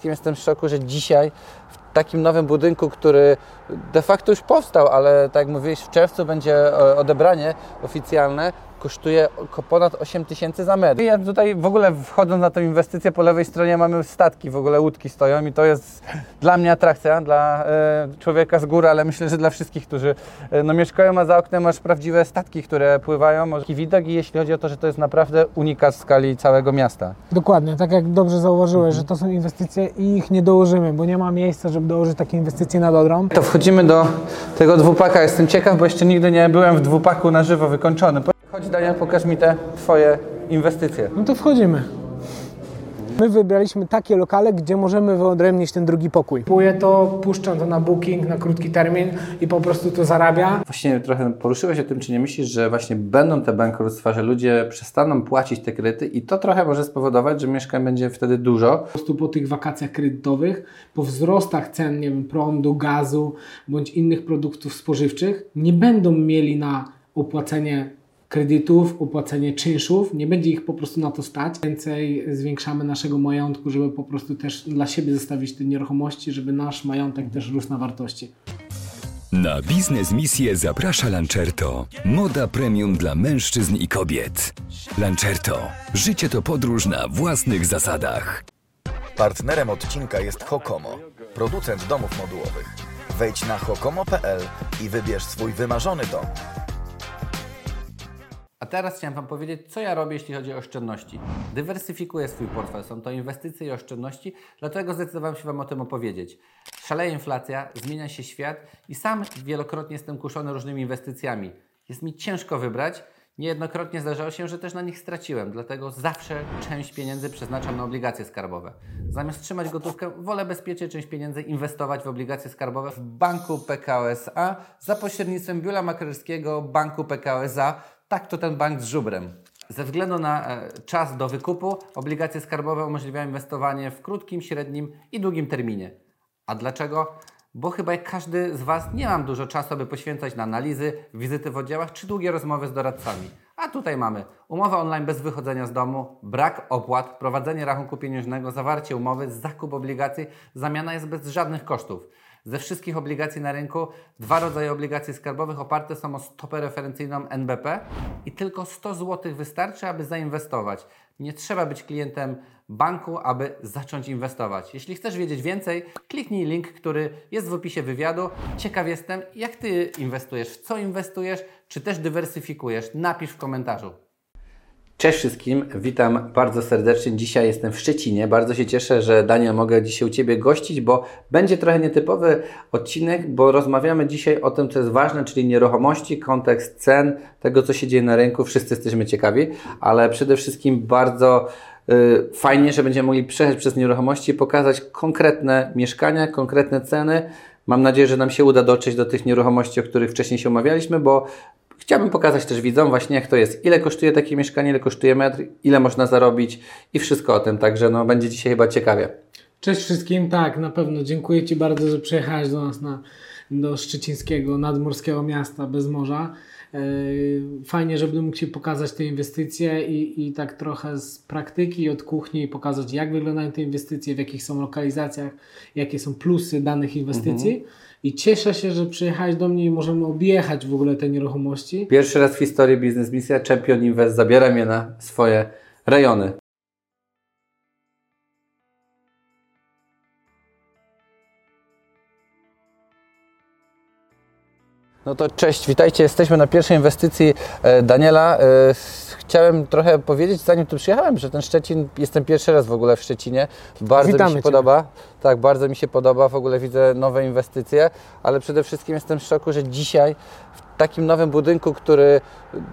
wszystkim. Jestem w szoku, że dzisiaj w takim nowym budynku, który de facto już powstał, ale tak jak mówiłeś, w czerwcu będzie e, odebranie oficjalne, kosztuje ponad 8 tysięcy za metr. Ja tutaj w ogóle wchodząc na tę inwestycję, po lewej stronie mamy statki, w ogóle łódki stoją i to jest dla mnie atrakcja, dla e, człowieka z góry, ale myślę, że dla wszystkich, którzy e, no, mieszkają, a za oknem masz prawdziwe statki, które pływają. Może taki widok i jeśli chodzi o to, że to jest naprawdę unikat w skali całego miasta. Dokładnie, tak jak dobrze zauważyłeś, że to są inwestycje i ich nie dołożymy, bo nie ma miejsca, żeby dołożyć takie inwestycje nad Odrą. To wchodzimy do tego dwupaka. Jestem ciekaw, bo jeszcze nigdy nie byłem w dwupaku na żywo wykończony. Chodź Daniel, pokaż mi te Twoje inwestycje. No to wchodzimy. My wybraliśmy takie lokale, gdzie możemy wyodrębnić ten drugi pokój. Kupuję to, puszczam to na booking na krótki termin i po prostu to zarabia. Właśnie trochę poruszyłeś o tym, czy nie myślisz, że właśnie będą te bankructwa, że ludzie przestaną płacić te kredyty i to trochę może spowodować, że mieszkań będzie wtedy dużo. Po prostu po tych wakacjach kredytowych, po wzrostach cen, nie wiem, prądu, gazu bądź innych produktów spożywczych, nie będą mieli na opłacenie kredytów, opłacenie czynszów, nie będzie ich po prostu na to stać. Więcej zwiększamy naszego majątku, żeby po prostu też dla siebie zostawić te nieruchomości, żeby nasz majątek też rósł na wartości. Na biznes misję zaprasza Lancerto. Moda premium dla mężczyzn i kobiet. Lancerto. Życie to podróż na własnych zasadach. Partnerem odcinka jest Hokomo, producent domów modułowych. Wejdź na hokomo.pl i wybierz swój wymarzony dom. A teraz chciałem Wam powiedzieć, co ja robię, jeśli chodzi o oszczędności. Dywersyfikuję swój portfel, są to inwestycje i oszczędności, dlatego zdecydowałem się Wam o tym opowiedzieć. Szaleje inflacja, zmienia się świat i sam wielokrotnie jestem kuszony różnymi inwestycjami. Jest mi ciężko wybrać, niejednokrotnie zdarzało się, że też na nich straciłem, dlatego zawsze część pieniędzy przeznaczam na obligacje skarbowe. Zamiast trzymać gotówkę, wolę bezpiecznie część pieniędzy inwestować w obligacje skarbowe w banku PKO SA za pośrednictwem biura maklerskiego banku PKO SA, tak to ten bank z żubrem. Ze względu na e, czas do wykupu, obligacje skarbowe umożliwiają inwestowanie w krótkim, średnim i długim terminie. A dlaczego? Bo chyba jak każdy z Was nie mam dużo czasu, aby poświęcać na analizy, wizyty w oddziałach czy długie rozmowy z doradcami. A tutaj mamy umowę online bez wychodzenia z domu, brak opłat, prowadzenie rachunku pieniężnego, zawarcie umowy, zakup obligacji, zamiana jest bez żadnych kosztów. Ze wszystkich obligacji na rynku dwa rodzaje obligacji skarbowych oparte są o stopę referencyjną NBP i tylko 100 zł wystarczy, aby zainwestować. Nie trzeba być klientem banku, aby zacząć inwestować. Jeśli chcesz wiedzieć więcej, kliknij link, który jest w opisie wywiadu. Ciekaw jestem, jak Ty inwestujesz, w co inwestujesz, czy też dywersyfikujesz. Napisz w komentarzu. Cześć wszystkim, witam bardzo serdecznie. Dzisiaj jestem w Szczecinie. Bardzo się cieszę, że Daniel mogę dzisiaj u Ciebie gościć, bo będzie trochę nietypowy odcinek, bo rozmawiamy dzisiaj o tym, co jest ważne, czyli nieruchomości, kontekst cen, tego, co się dzieje na rynku. Wszyscy jesteśmy ciekawi, ale przede wszystkim bardzo y, fajnie, że będziemy mogli przejść przez nieruchomości pokazać konkretne mieszkania, konkretne ceny. Mam nadzieję, że nam się uda dotrzeć do tych nieruchomości, o których wcześniej się umawialiśmy, bo Chciałbym pokazać też widzom właśnie jak to jest, ile kosztuje takie mieszkanie, ile kosztuje metr, ile można zarobić i wszystko o tym, także no będzie dzisiaj chyba ciekawie. Cześć wszystkim, tak, na pewno. Dziękuję Ci bardzo, że przyjechałeś do nas na, do szczecińskiego, nadmorskiego miasta bez morza. Yy, Fajnie, że będę mógł Ci pokazać te inwestycje i, i tak trochę z praktyki od kuchni pokazać, jak wyglądają te inwestycje, w jakich są lokalizacjach, jakie są plusy danych inwestycji. I cieszę się, że przyjechałeś do mnie i możemy objechać w ogóle te nieruchomości. Pierwszy raz w historii Biznes Misja Champion Invest zabiera mnie na swoje rejony. No to cześć, witajcie. Jesteśmy na pierwszej inwestycji e, Daniela. E, Chciałem trochę powiedzieć, zanim tu przyjechałem, że ten Szczecin, jestem pierwszy raz w ogóle w Szczecinie. Bardzo Witamy mi się Cię. podoba. Tak, bardzo mi się podoba. W ogóle widzę nowe inwestycje, ale przede wszystkim jestem w szoku, że dzisiaj w takim nowym budynku, który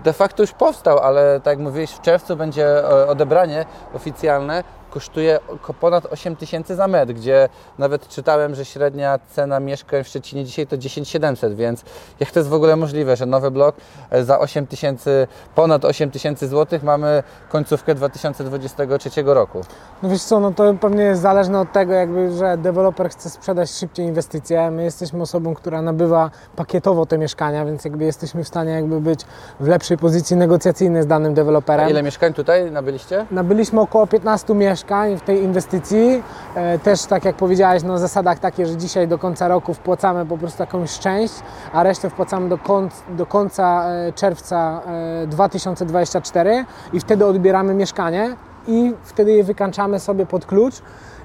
de facto już powstał, ale tak jak mówiłeś, w czerwcu będzie e, odebranie oficjalne, kosztuje ponad 8 tysięcy za metr, gdzie nawet czytałem, że średnia cena mieszkań w Szczecinie dzisiaj to 10 700, więc jak to jest w ogóle możliwe, że nowy blok e, za 8 tysięcy, ponad 8 tysięcy złotych mamy końcówkę 2023 roku. No wiesz co, no to pewnie jest zależne od tego, jakby, że deweloper chce sprzedać szybciej inwestycje. My jesteśmy osobą, która nabywa pakietowo te mieszkania, więc jakby jesteśmy w stanie jakby być w lepszej pozycji negocjacyjnej z danym A deweloperem. ile mieszkań tutaj nabyliście? Nabyliśmy około 15 mieszkań mieszkań w tej inwestycji. E, Też tak jak powiedziałeś, na zasadach takie, że dzisiaj do końca roku wpłacamy po prostu jakąś część, a resztę wpłacamy do, końc, do końca e, czerwca e, 2024 i wtedy odbieramy mieszkanie i wtedy je wykańczamy sobie pod klucz.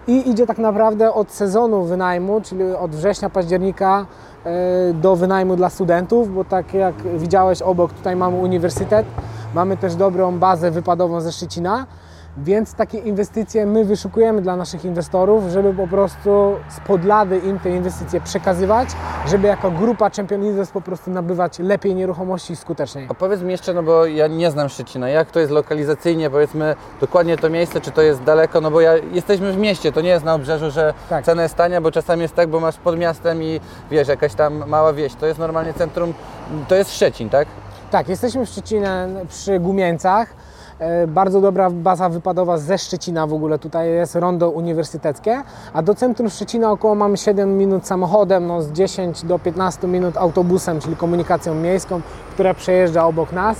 I idzie tak naprawdę od sezonu wynajmu, czyli od września, października e, do wynajmu dla studentów, bo tak jak widziałeś obok, tutaj mamy uniwersytet, mamy też dobrą bazę wypadową ze Szczecina, więc takie inwestycje my wyszukujemy dla naszych inwestorów, żeby po prostu spod lady im te inwestycje przekazywać, żeby jako grupa Champion Invest po prostu nabywać lepiej nieruchomości i skuteczniej. A powiedz mi jeszcze, no bo ja nie znam Szczecina, jak to jest lokalizacyjnie, powiedzmy dokładnie to miejsce, czy to jest daleko, no bo ja jesteśmy w mieście, to nie jest na obrzeżu, że Tak. cena jest tania, bo czasami jest tak, bo masz pod miastem i wiesz, jakaś tam mała wieś, to jest normalnie centrum, to jest Szczecin, tak? Tak, jesteśmy w Szczecinie przy Gumieńcach. E, Bardzo dobra baza wypadowa ze Szczecina w ogóle. Tutaj jest rondo uniwersyteckie, a do centrum Szczecina około mamy 7 minut samochodem, no z 10 do 15 minut autobusem, czyli komunikacją miejską, która przejeżdża obok nas.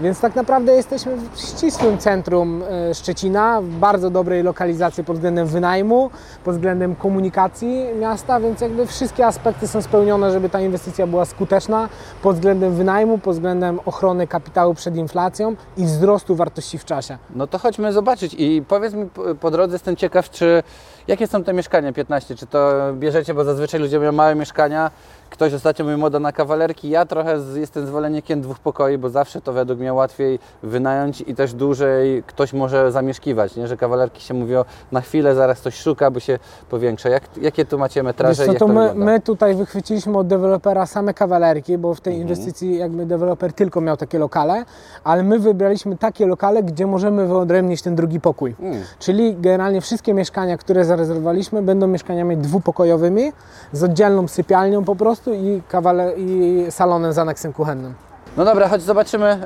Więc tak naprawdę jesteśmy w ścisłym centrum e, Szczecina, w bardzo dobrej lokalizacji pod względem wynajmu, pod względem komunikacji miasta, więc jakby wszystkie aspekty są spełnione, żeby ta inwestycja była skuteczna pod względem wynajmu, pod względem ochrony kapitału przed inflacją i wzrostu wartości w czasie. No to chodźmy zobaczyć i powiedz mi po- po drodze, jestem ciekaw, czy jakie są te mieszkania 15, czy to bierzecie, bo zazwyczaj ludzie mają małe mieszkania, ktoś ostatnio mówił moda na kawalerki, ja trochę z, jestem zwolennikiem dwóch pokoi, bo zawsze to według mnie łatwiej wynająć i też dłużej ktoś może zamieszkiwać, nie? że kawalerki się mówią na chwilę, zaraz ktoś szuka, by się powiększa. Jak, jakie tu macie metraże Wiesz co, jak to to my, tutaj wychwyciliśmy od dewelopera same kawalerki, bo w tej Mhm. inwestycji jakby deweloper tylko miał takie lokale, ale my wybraliśmy takie lokale, gdzie możemy wyodrębnić ten drugi pokój. Mm. Czyli generalnie wszystkie mieszkania, które zarezerwowaliśmy, będą mieszkaniami dwupokojowymi z oddzielną sypialnią po prostu i, kawale- i salonem z aneksem kuchennym. No dobra, chodź zobaczymy e,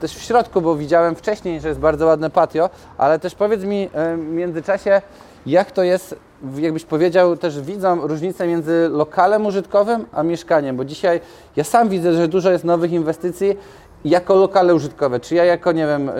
też w środku, bo widziałem wcześniej, że jest bardzo ładne patio, ale też powiedz mi e, w międzyczasie, jak to jest, jakbyś powiedział też widzom różnicę między lokalem użytkowym a mieszkaniem, bo dzisiaj ja sam widzę, że dużo jest nowych inwestycji jako lokale użytkowe. Czy ja jako, nie wiem, y,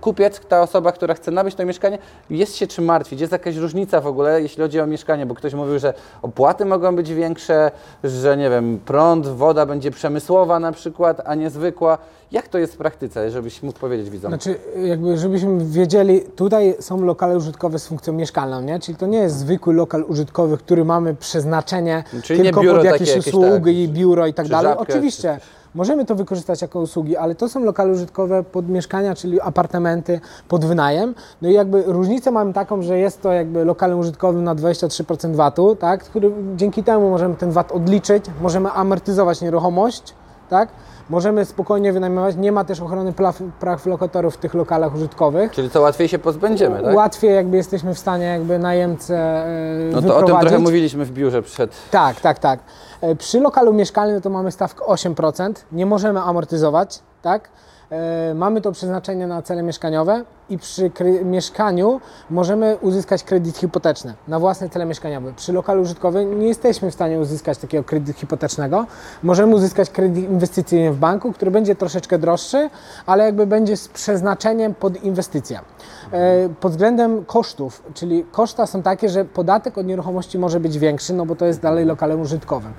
kupiec, ta osoba, która chce nabyć to mieszkanie, jest się czym martwić. Jest jakaś różnica w ogóle, jeśli chodzi o mieszkanie, bo ktoś mówił, że opłaty mogą być większe, że nie wiem, prąd, woda będzie przemysłowa na przykład, a nie zwykła. Jak to jest w praktyce, żebyś mógł powiedzieć widzom? Znaczy, jakby żebyśmy wiedzieli, tutaj są lokale użytkowe z funkcją mieszkalną, nie? Czyli to nie jest zwykły lokal użytkowy, który mamy przeznaczenie Czyli tylko pod jakieś jakieś, usługi, tak, biuro i tak czy dalej. Oczywiście. Możemy to wykorzystać jako usługi, ale to są lokale użytkowe pod mieszkania, czyli apartamenty pod wynajem. No i jakby różnicę mamy taką, że jest to jakby lokalem użytkowym na 23% VAT-u, tak? Który, dzięki temu możemy ten VAT odliczyć, możemy amortyzować nieruchomość, tak? Możemy spokojnie wynajmować, nie ma też ochrony praw, praw lokatorów w tych lokalach użytkowych. Czyli co łatwiej się pozbędziemy, tak? Łatwiej jakby jesteśmy w stanie jakby najemcę e, No to o tym wyprowadzić. trochę mówiliśmy w biurze przed. Tak, tak, tak. E, Przy lokalu mieszkalnym to mamy stawkę 8%, nie możemy amortyzować, tak? E, Mamy to przeznaczenie na cele mieszkaniowe i przy mieszkaniu możemy uzyskać kredyt hipoteczny na własne cele mieszkaniowe. Przy lokalu użytkowym nie jesteśmy w stanie uzyskać takiego kredytu hipotecznego. Możemy uzyskać kredyt inwestycyjny w banku, który będzie troszeczkę droższy, ale jakby będzie z przeznaczeniem pod inwestycję. E, Pod względem kosztów, czyli koszta są takie, że podatek od nieruchomości może być większy, no bo to jest dalej lokalem użytkowym.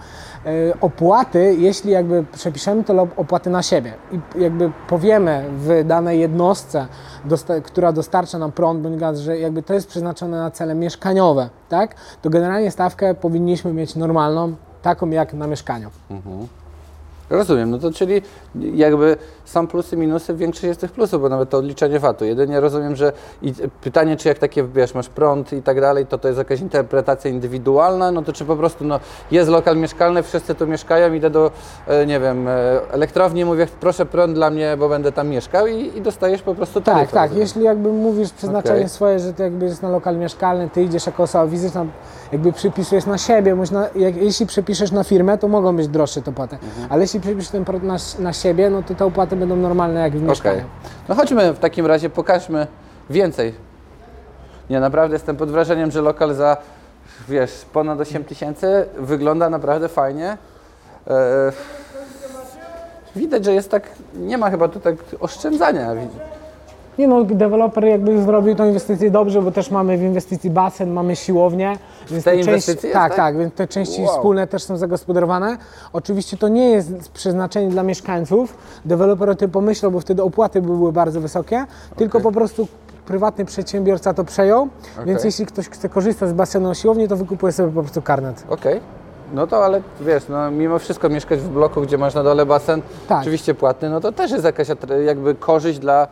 E, Opłaty, jeśli jakby przepiszemy te lo- opłaty na siebie i jakby powiemy w danej jednostce, dosta- która dostarcza nam prąd bądź gaz, że jakby to jest przeznaczone na cele mieszkaniowe, tak, to generalnie stawkę powinniśmy mieć normalną, taką jak na mieszkaniu. Rozumiem, no to czyli jakby są plusy, minusy, większość jest tych plusów, bo nawet to odliczenie VAT-u. Jedynie rozumiem, że i pytanie, czy jak takie, wiesz, masz prąd i tak dalej, to to jest jakaś interpretacja indywidualna, no to czy po prostu, no, jest lokal mieszkalny, wszyscy tu mieszkają, idę do, e, nie wiem, e, elektrowni, mówię, proszę prąd dla mnie, bo będę tam mieszkał i, i dostajesz po prostu Tak, taryfę. tak. rozumiem. Jeśli jakby mówisz przeznaczenie Okej. swoje, że to jakby jest na lokal mieszkalny, ty idziesz jako osoba fizyczna, jakby przypisujesz na siebie, na, jak, jeśli przepiszesz na firmę, to mogą być droższe te opłaty. Mhm. Ale jeśli przepiszesz ten produkt na, na siebie, no to te opłaty będą normalne jak w mieszkaniu. Okej. No chodźmy w takim razie, pokażmy więcej. Nie, naprawdę jestem pod wrażeniem, że lokal za, wiesz, ponad 8 tysięcy wygląda naprawdę fajnie. E, widać, że jest tak, nie ma chyba tu tak oszczędzania. Nie no, deweloper jakby zrobił tą inwestycję dobrze, bo też mamy w inwestycji basen, mamy siłownię. Więc te jest, tak, tak? tak, więc te części Wow. wspólne też są zagospodarowane. Oczywiście to nie jest przeznaczenie dla mieszkańców. Deweloper o tym pomyślał, bo wtedy opłaty by były bardzo wysokie, tylko po prostu prywatny przedsiębiorca to przejął, więc jeśli ktoś chce korzystać z basenu siłowni, to wykupuje sobie po prostu karnet. Okej. No to ale wiesz, no mimo wszystko mieszkać w bloku, gdzie masz na dole basen, Tak. oczywiście płatny, no to też jest jakaś jakby korzyść dla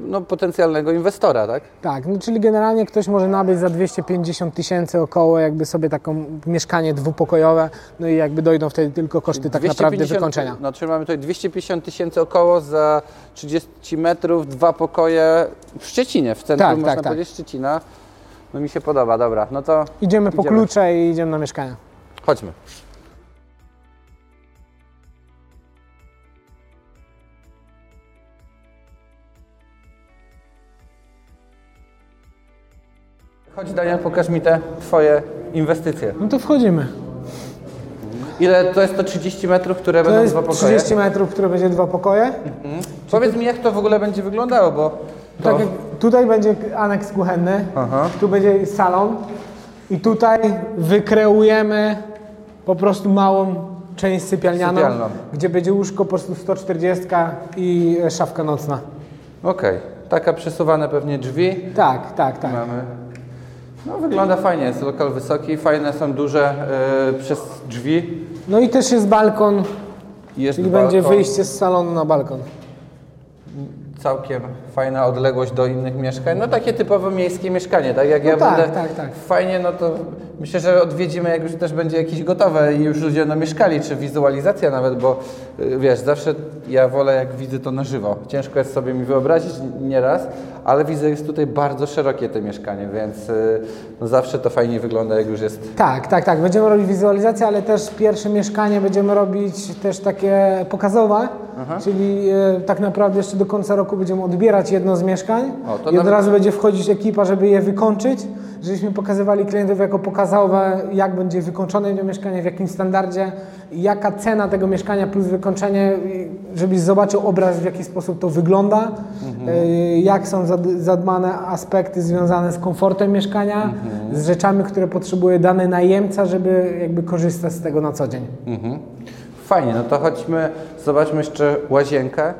no, potencjalnego inwestora, tak? Tak, no czyli generalnie ktoś może nabyć za 250 tysięcy około jakby sobie taką mieszkanie dwupokojowe, no i jakby dojdą wtedy tylko koszty tak naprawdę wykończenia. No czyli mamy tutaj 250 tysięcy około za 30 metrów, dwa pokoje w Szczecinie, w centrum Tak, można tak, tak. powiedzieć Szczecina. No mi się podoba, dobra, no to Idziemy po Idziemy. klucze i idziemy na mieszkanie. chodźmy. Chodź Daniel, pokaż mi te Twoje inwestycje. No to wchodzimy. Ile to jest to 30 metrów, które To będą dwa pokoje? 30 metrów, które będzie dwa pokoje. Powiedz mi, jak to w ogóle będzie wyglądało, bo to... Tak tutaj będzie aneks kuchenny, Aha. tu będzie salon i tutaj wykreujemy po prostu małą część sypialnianą, Sypialną. gdzie będzie łóżko po prostu 140 i szafka nocna. Okej, taka przesuwane pewnie drzwi Tak, tak, tak. mamy. No wygląda fajnie, jest lokal wysoki, fajne są duże e, przez drzwi. No i też jest balkon, Jest czyli balkon, będzie wyjście z salonu na balkon. Całkiem fajna odległość do innych mieszkań. No takie typowo miejskie mieszkanie, tak? Jak ja tak, będę tak, tak. fajnie, no to myślę, że odwiedzimy, jak już też będzie jakieś gotowe i już ludzie no, mieszkali, czy wizualizacja nawet, bo y, wiesz, zawsze ja wolę jak widzę to na żywo. Ciężko jest sobie mi wyobrazić nieraz, ale widzę jest tutaj bardzo szerokie te mieszkanie, więc y, no, zawsze to fajnie wygląda, jak już jest Tak, tak, tak. Będziemy robić wizualizację, ale też pierwsze mieszkanie będziemy robić też takie pokazowe, czyli e, tak naprawdę jeszcze do końca roku będziemy odbierać jedno z mieszkań O, i od razu będzie wchodzić ekipa, żeby je wykończyć, żebyśmy pokazywali klientów jako pokazowe, jak będzie wykończone to mieszkanie, w jakim standardzie, jaka cena tego mieszkania plus wykończenie, żebyś zobaczył obraz, w jaki sposób to wygląda, e, jak są zad- zadbane aspekty związane z komfortem mieszkania, z rzeczami, które potrzebuje dany najemca, żeby jakby korzystać z tego na co dzień. Mhm. Fajnie, no to chodźmy, zobaczmy jeszcze łazienkę.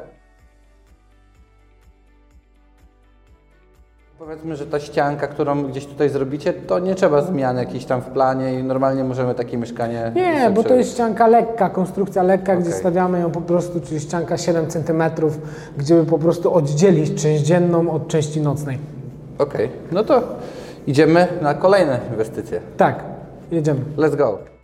Powiedzmy, że ta ścianka, którą gdzieś tutaj zrobicie, to nie trzeba zmian jakiejś tam w planie i normalnie możemy takie mieszkanie... Nie, bo to jest ścianka lekka, konstrukcja lekka, gdzie Okej. stawiamy ją po prostu, czyli ścianka 7 cm, gdzie by po prostu oddzielić część dzienną od części nocnej. Okej, no to idziemy na kolejne inwestycje. Tak, jedziemy. Let's go.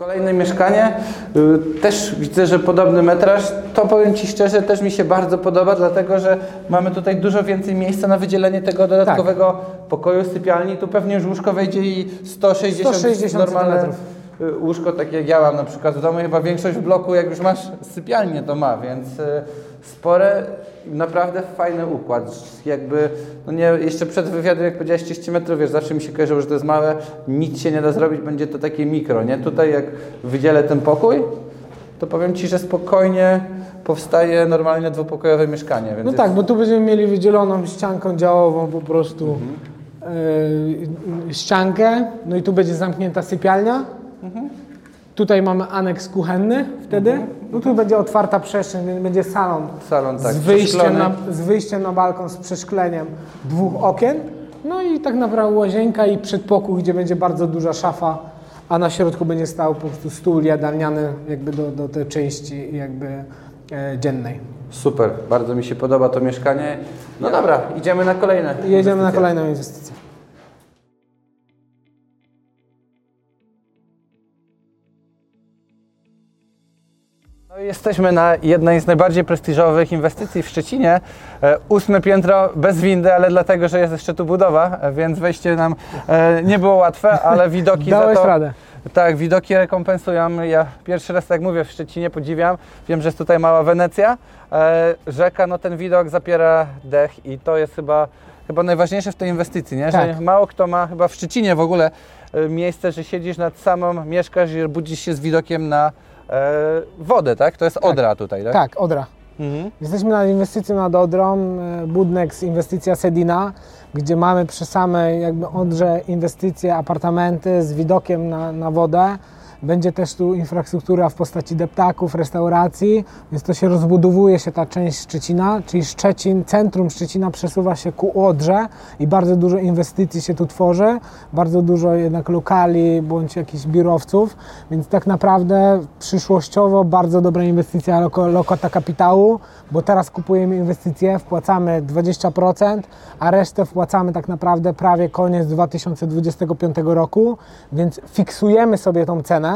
Kolejne mieszkanie, y, też widzę, że podobny metraż. To powiem Ci szczerze, też mi się bardzo podoba, dlatego że mamy tutaj dużo więcej miejsca na wydzielenie tego dodatkowego pokoju, sypialni. Tu pewnie już łóżko wejdzie i 160, 160 normalne centymetrów. y, łóżko, tak jak ja mam na przykład w domu. Chyba większość w bloku, jak już masz sypialnię, to ma, więc y, spore, naprawdę fajny układ. Jakby, no nie, jeszcze przed wywiadem, jak powiedziałeś 30 metrów, wiesz, zawsze mi się kojarzyło, że to jest małe, nic się nie da zrobić, będzie to takie mikro, nie? Tutaj jak wydzielę ten pokój, to powiem Ci, że spokojnie powstaje normalnie dwupokojowe mieszkanie. Więc No jest- tak, bo tu będziemy mieli wydzieloną ścianką działową po prostu e, ściankę, no i tu będzie zamknięta sypialnia. Tutaj mamy aneks kuchenny wtedy. No tu będzie otwarta przestrzeń, więc będzie salon, Salon, tak, z, wyjściem na, z wyjściem na balkon z przeszkleniem dwóch okien. No i tak naprawdę łazienka i przedpokój, gdzie będzie bardzo duża szafa, a na środku będzie stał po prostu stół jadalniany jakby do, do tej części jakby e, dziennej. Super, bardzo mi się podoba to mieszkanie. No dobra, idziemy na kolejne. Jedziemy na kolejną inwestycję. No jesteśmy na jednej z najbardziej prestiżowych inwestycji w Szczecinie. E, Ósme piętro bez windy, ale dlatego, że jest jeszcze tu budowa, e, więc wejście nam e, nie było łatwe, ale widoki Dałeś za to... radę. Tak, widoki rekompensują. Ja pierwszy raz, tak jak mówię, w Szczecinie podziwiam. Wiem, że jest tutaj mała Wenecja. Rzeka, no ten widok zapiera dech i to jest chyba, chyba najważniejsze w tej inwestycji, nie? Tak. Że mało kto ma chyba w Szczecinie w ogóle miejsce, że siedzisz nad samą, mieszkasz i budzisz się z widokiem na wodę, tak? To jest Odra tutaj, tak? Tak, Odra. Jesteśmy nad inwestycją nad Odrą, e, Budnex, inwestycja Sedina, gdzie mamy przy samej jakby Odrze inwestycje, apartamenty z widokiem na, na wodę. Będzie też tu infrastruktura w postaci deptaków, restauracji, więc to się rozbudowuje się ta część Szczecina, czyli Szczecin, centrum Szczecina przesuwa się ku Odrze i bardzo dużo inwestycji się tu tworzy, bardzo dużo jednak lokali bądź jakichś biurowców, więc tak naprawdę przyszłościowo bardzo dobra inwestycja lokata kapitału, bo teraz kupujemy inwestycje, wpłacamy 20%, a resztę wpłacamy tak naprawdę prawie koniec 2025 roku, więc fiksujemy sobie tą cenę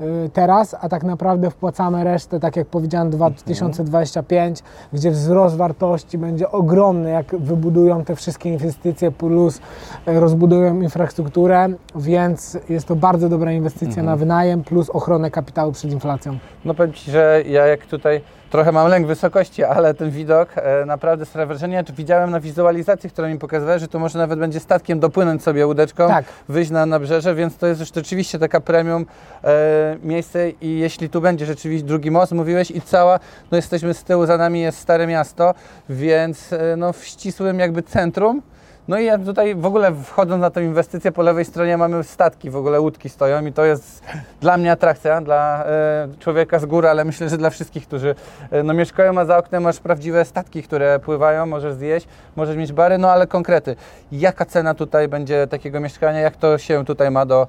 y, teraz, a tak naprawdę wpłacamy resztę, tak jak powiedziałem, 2025, gdzie wzrost wartości będzie ogromny, jak wybudują te wszystkie inwestycje, plus rozbudują infrastrukturę, więc jest to bardzo dobra inwestycja na wynajem, plus ochronę kapitału przed inflacją. No powiem Ci, że ja jak tutaj trochę mam lęk wysokości, ale ten widok e, naprawdę sprawia wrażenie. Widziałem na wizualizacji, która mi pokazywała, że tu może nawet będzie statkiem dopłynąć sobie łódeczką, Tak. wyjść na nabrzeże, więc to jest już rzeczywiście taka premium e, miejsce i jeśli tu będzie rzeczywiście drugi most, mówiłeś, i cała, no jesteśmy z tyłu, za nami jest Stare Miasto, więc e, no w ścisłym jakby centrum. No i ja tutaj w ogóle wchodząc na tę inwestycję, po lewej stronie mamy statki, w ogóle łódki stoją i to jest dla mnie atrakcja, dla e, człowieka z góry, ale myślę, że dla wszystkich, którzy e, no, mieszkają, a za oknem masz prawdziwe statki, które pływają, możesz zjeść, możesz mieć bary, no ale konkrety. Jaka cena tutaj będzie takiego mieszkania, jak to się tutaj ma do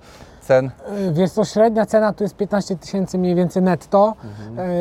cen? Y, Wiesz co, średnia cena tu jest 15 tysięcy mniej więcej netto.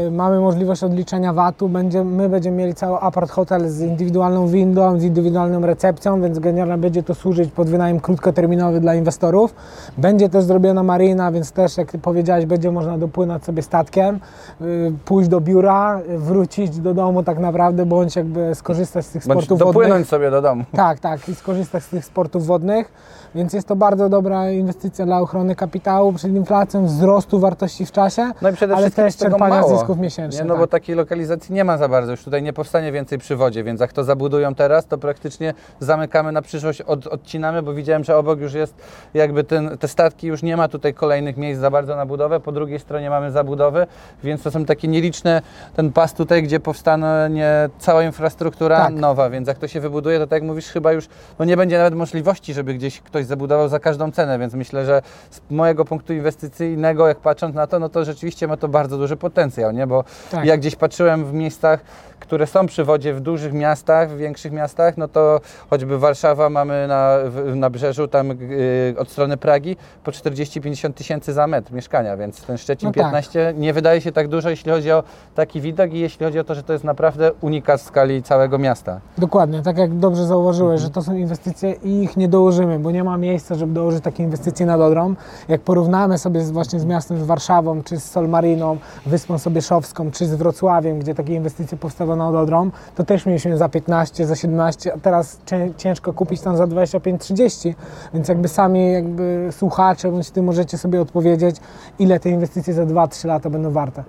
Y, Mamy możliwość odliczenia VAT-u. Będzie, my będziemy mieli cały apart hotel z indywidualną windą, z indywidualną recepcją, więc generalnie będzie to służyć pod wynajem krótkoterminowy dla inwestorów. Będzie też zrobiona marina, więc też jak Ty powiedziałeś, będzie można dopłynąć sobie statkiem, y, pójść do biura, wrócić do domu tak naprawdę, bądź jakby skorzystać z tych Bądź sportów wodnych. dopłynąć sobie do domu. Tak, tak, i skorzystać z tych sportów wodnych, więc jest to bardzo dobra inwestycja dla ochrony kapitału przed inflacją, wzrostu wartości w czasie, No i przede ale wszystkim też czerpania mało. zysków miesięcznych. Nie, no bo tak. takiej lokalizacji nie ma za bardzo, już tutaj nie powstanie więcej przy wodzie, więc jak to zabudują teraz, to praktycznie zamykamy na przyszłość, od, odcinamy, bo widziałem, że obok już jest jakby ten, te statki, już nie ma tutaj kolejnych miejsc za bardzo na budowę, po drugiej stronie mamy zabudowy, więc to są takie nieliczne, ten pas tutaj, gdzie powstanie cała infrastruktura Tak. nowa, więc jak to się wybuduje, to tak jak mówisz, chyba już no nie będzie nawet możliwości, żeby gdzieś ktoś zabudował za każdą cenę, więc myślę, że z mojego punktu inwestycyjnego, jak patrząc na to, no to rzeczywiście ma to bardzo duży potencjał, nie? Bo Tak. jak gdzieś patrzyłem w miejscach, które są przy wodzie, w dużych miastach, w większych miastach, no to choćby Warszawa mamy na, na brzeżu, tam yy, od strony Pragi, po 40-50 tysięcy za metr mieszkania, więc ten Szczecin No tak. 15 nie wydaje się tak dużo, jeśli chodzi o taki widok i jeśli chodzi o to, że to jest naprawdę unikat w skali całego miasta. Dokładnie, tak jak dobrze zauważyłeś, że to są inwestycje i ich nie dołożymy, bo nie ma miejsca, żeby dołożyć takie inwestycje nad Odrą. Jak porównamy sobie z, właśnie z miastem, z Warszawą, czy z Solmariną, Wyspą Sobieszowską, czy z Wrocławiem, gdzie takie inwestycje powstały nad Odrą, to też mieliśmy za 15, za 17, a teraz cię, ciężko kupić tam za 25-30, więc jakby sami jakby słuchacze, bądź Ty możecie sobie odpowiedzieć, ile te inwestycje za 2-3 lata będą warte.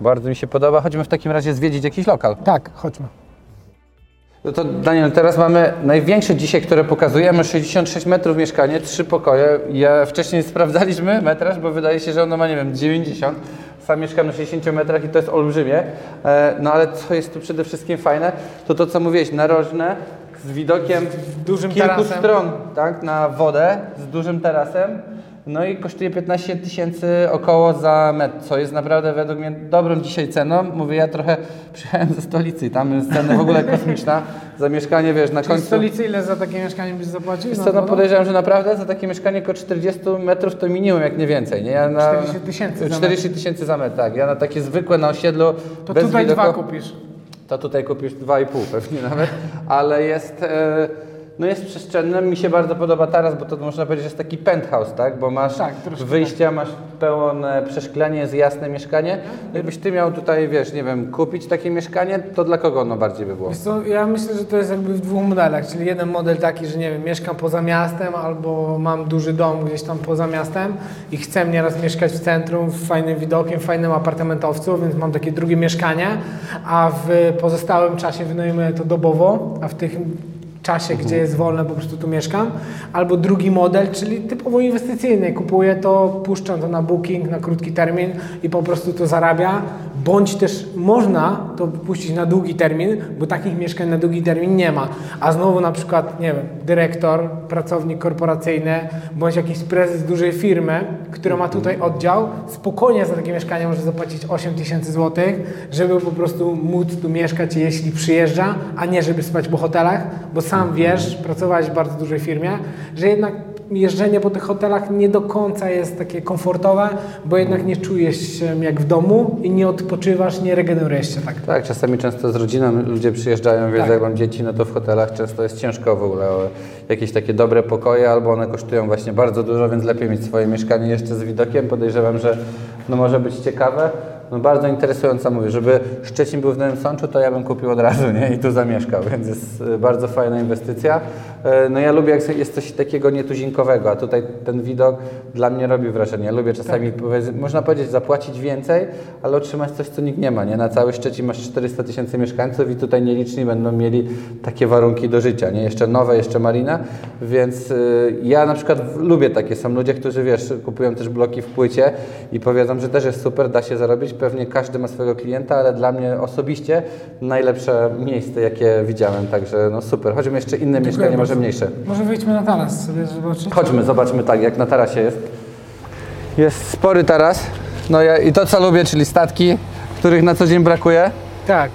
Bardzo mi się podoba. Chodźmy w takim razie zwiedzić jakiś lokal. Tak, chodźmy. No to Daniel, teraz mamy największe dzisiaj, które pokazujemy, 66 metrów mieszkanie, trzy pokoje. Ja wcześniej sprawdzaliśmy metraż, bo wydaje się, że ono ma, nie wiem, 90. Sam mieszkam na 60 metrach i to jest olbrzymie. E, No ale co jest tu przede wszystkim fajne, to to co mówiłeś, narożne, z widokiem Dużym kilku tarasem. stron, tak, na wodę, z dużym tarasem. No i kosztuje 15 tysięcy około za metr, co jest naprawdę według mnie dobrą dzisiaj ceną. Mówię, ja trochę przyjechałem ze stolicy i tam jest cena w ogóle kosmiczna. Za mieszkanie, wiesz, na Czyli końcu... stolicy ile za takie mieszkanie byś zapłacił? Wiesz co, no podejrzewam, że naprawdę za takie mieszkanie około 40 metrów to minimum, jak nie więcej, nie? Ja na... 40 tysięcy za 40 tysięcy za metr, tak. Ja na takie zwykłe na osiedlu, To bez tutaj widoku, dwa kupisz. to tutaj kupisz 2,5 pewnie nawet, ale jest, e, no jest przestrzenne. Mi się bardzo podoba taras, bo to można powiedzieć, że jest taki penthouse, tak? Bo masz Tak, wyjścia, masz pełne przeszklenie, jest jasne mieszkanie. Jakbyś ty miał tutaj, wiesz, nie wiem, kupić takie mieszkanie, to dla kogo ono bardziej by było? Co, ja myślę, że to jest jakby w dwóch modelach, czyli jeden model taki, że nie wiem, mieszkam poza miastem albo mam duży dom gdzieś tam poza miastem i chcę nieraz mieszkać w centrum, z fajnym widokiem, w fajnym apartamentowcu, więc mam takie drugie mieszkanie, a w pozostałym czasie wynajmuję to dobowo, a w tych czasie, gdzie jest wolne, po prostu tu mieszkam. Albo drugi model, czyli typowo inwestycyjny. Kupuję to, puszczam to na booking na krótki termin i po prostu to zarabia. Bądź też można to puścić na długi termin, bo takich mieszkań na długi termin nie ma. A znowu na przykład, nie wiem, dyrektor, pracownik korporacyjny, bądź jakiś prezes dużej firmy, która ma tutaj oddział, spokojnie za takie mieszkanie może zapłacić 8 tysięcy złotych, żeby po prostu móc tu mieszkać, jeśli przyjeżdża, a nie żeby spać po hotelach, bo sam wiesz, pracowałeś w bardzo dużej firmie, że jednak jeżdżenie po tych hotelach nie do końca jest takie komfortowe, bo jednak nie czujesz się jak w domu i nie odpoczywasz, nie regenerujesz się tak. Tak, czasami często z rodziną ludzie przyjeżdżają, wiesz, Tak. jak mam dzieci, no to w hotelach często jest ciężko w ogóle o jakieś takie dobre pokoje, albo one kosztują właśnie bardzo dużo, więc lepiej mieć swoje mieszkanie jeszcze z widokiem. Podejrzewam, że no może być ciekawe. No bardzo interesująca mówię, żeby Szczecin był w Nowym Sączu, to ja bym kupił od razu, nie? I tu zamieszkał, więc jest y, bardzo fajna inwestycja. E, No ja lubię, jak jest coś takiego nietuzinkowego, a tutaj ten widok dla mnie robi wrażenie. Ja lubię czasami, powiedz- można powiedzieć, zapłacić więcej, ale otrzymać coś, co nikt nie ma, nie? Na cały Szczecin masz 400 tysięcy mieszkańców i tutaj nieliczni będą mieli takie warunki do życia, nie? Jeszcze nowe, jeszcze marina, więc y, ja na przykład lubię takie, są ludzie, którzy, wiesz, kupują też bloki w płycie i powiedzą, że też jest super, da się zarobić, pewnie każdy ma swojego klienta, ale dla mnie osobiście najlepsze miejsce, jakie widziałem, także no super. Chodźmy jeszcze inne mieszkanie, może bardzo. mniejsze. Może wyjdźmy na taras sobie zobaczyć. Chodźmy, zobaczmy tak, jak na tarasie jest. Jest spory taras, no ja, i to co lubię, czyli statki, których na co dzień brakuje. Tak.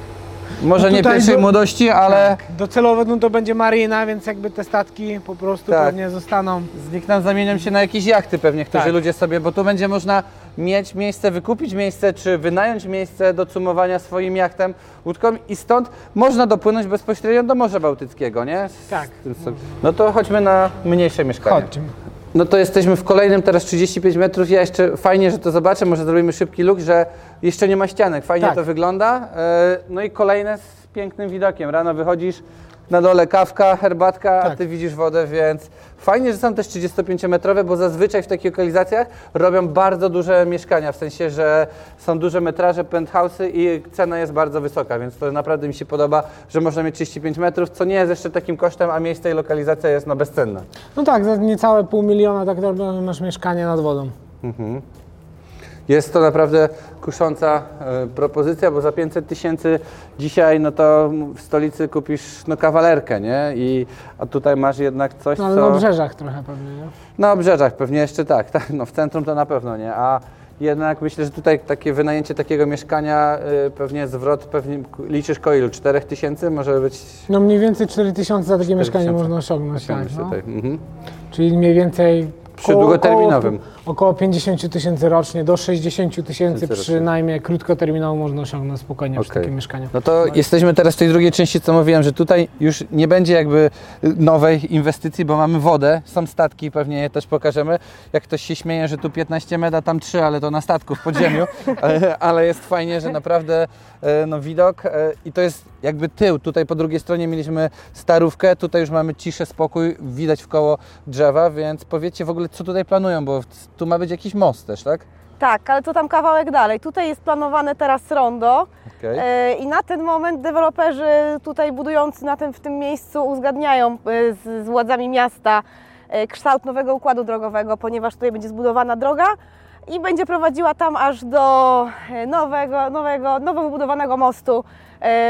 Może No nie pierwszej do- młodości, ale Docelowo no to będzie marina, więc jakby te statki po prostu Tak. pewnie zostaną. z nich tam zamienią się na jakieś jachty pewnie, którzy Tak. ludzie sobie, bo tu będzie można mieć miejsce, wykupić miejsce, czy wynająć miejsce do cumowania swoim jachtem, łódką i stąd można dopłynąć bezpośrednio do Morza Bałtyckiego, nie? Z Tak. tym co- No to chodźmy na mniejsze mieszkanie. Chodźmy. No to jesteśmy w kolejnym, teraz 35 metrów. Ja jeszcze fajnie, że to zobaczę. Może zrobimy szybki look, że jeszcze nie ma ścianek. Fajnie Tak. to wygląda. E, No i kolejne z pięknym widokiem. Rano wychodzisz, na dole kawka, herbatka, a Tak. ty widzisz wodę, więc fajnie, że są też 35-metrowe, bo zazwyczaj w takich lokalizacjach robią bardzo duże mieszkania, w sensie, że są duże metraże, penthouse'y i cena jest bardzo wysoka, więc to naprawdę mi się podoba, że można mieć 35 metrów, co nie jest jeszcze takim kosztem, a miejsce i lokalizacja jest no bezcenna. No tak, za niecałe pół miliona tak naprawdę masz mieszkanie nad wodą. Jest to naprawdę kusząca e, propozycja, bo za 500 tysięcy dzisiaj, no to w stolicy kupisz no kawalerkę, nie? I, a tutaj masz jednak coś, No ale co... na obrzeżach trochę pewnie, nie? Na obrzeżach pewnie jeszcze tak, tak, no w centrum to na pewno nie, a jednak myślę, że tutaj takie wynajęcie takiego mieszkania, y, pewnie zwrot, pewnie liczysz ko ilu? 4 tysięcy może być... No mniej więcej 4000 za takie mieszkanie 4000. można osiągnąć, tak. No. tutaj. Mhm. Czyli mniej więcej Przy długoterminowym. Około, około 50 tysięcy rocznie, do 60 tysięcy przynajmniej krótkoterminowo można osiągnąć spokojnie przy Okej. takim mieszkaniu. No to jesteśmy teraz w tej drugiej części, co mówiłem, że tutaj już nie będzie jakby nowej inwestycji, bo mamy wodę, są statki, pewnie je też pokażemy. Jak ktoś się śmieje, że tu 15 meda, tam 3, ale to na statku w podziemiu, ale, ale jest fajnie, że naprawdę e, no, widok e, i to jest jakby tył. Tutaj po drugiej stronie mieliśmy starówkę, tutaj już mamy ciszę, spokój, widać w koło drzewa, więc powiedzcie w ogóle, co tutaj planują, bo tu ma być jakiś most też, tak? Tak, ale to tam kawałek dalej. Tutaj jest planowane teraz rondo Okej. e, i na ten moment deweloperzy tutaj budujący na tym, w tym miejscu uzgadniają e, z, z władzami miasta e, kształt nowego układu drogowego, ponieważ tutaj będzie zbudowana droga i będzie prowadziła tam aż do nowego, nowego, nowo wybudowanego mostu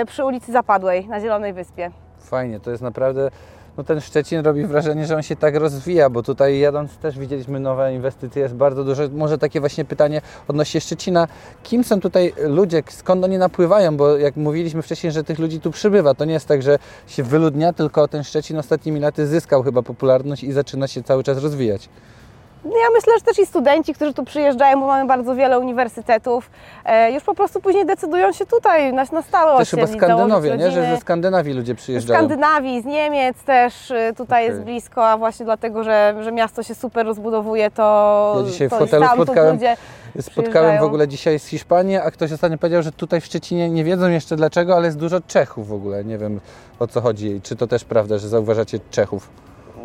przy ulicy Zapadłej na Zielonej Wyspie. Fajnie, to jest naprawdę. No ten Szczecin robi wrażenie, że on się tak rozwija, bo tutaj jadąc też widzieliśmy nowe inwestycje, jest bardzo dużo. Może takie właśnie pytanie odnośnie Szczecina. Kim są tutaj ludzie, skąd oni napływają? Bo jak mówiliśmy wcześniej, że tych ludzi tu przybywa, to nie jest tak, że się wyludnia, tylko ten Szczecin ostatnimi laty zyskał chyba popularność i zaczyna się cały czas rozwijać. Ja myślę, że też i studenci, którzy tu przyjeżdżają, bo mamy bardzo wiele uniwersytetów, e, już po prostu później decydują się tutaj na, na stałe Też chyba Skandynowie, nie? Że ze Skandynawii ludzie Z przyjeżdżają. Skandynawii, z Niemiec też y, tutaj Okej. jest blisko, a właśnie dlatego, że, że miasto się super rozbudowuje, to, Ja dzisiaj w to i hotelu spotkałem- Spotkałem w ogóle dzisiaj z Hiszpanii, a ktoś ostatnio powiedział, że tutaj w Szczecinie nie wiedzą jeszcze dlaczego, ale jest dużo Czechów w ogóle. Nie wiem o co chodzi. Czy to też prawda, że zauważacie Czechów?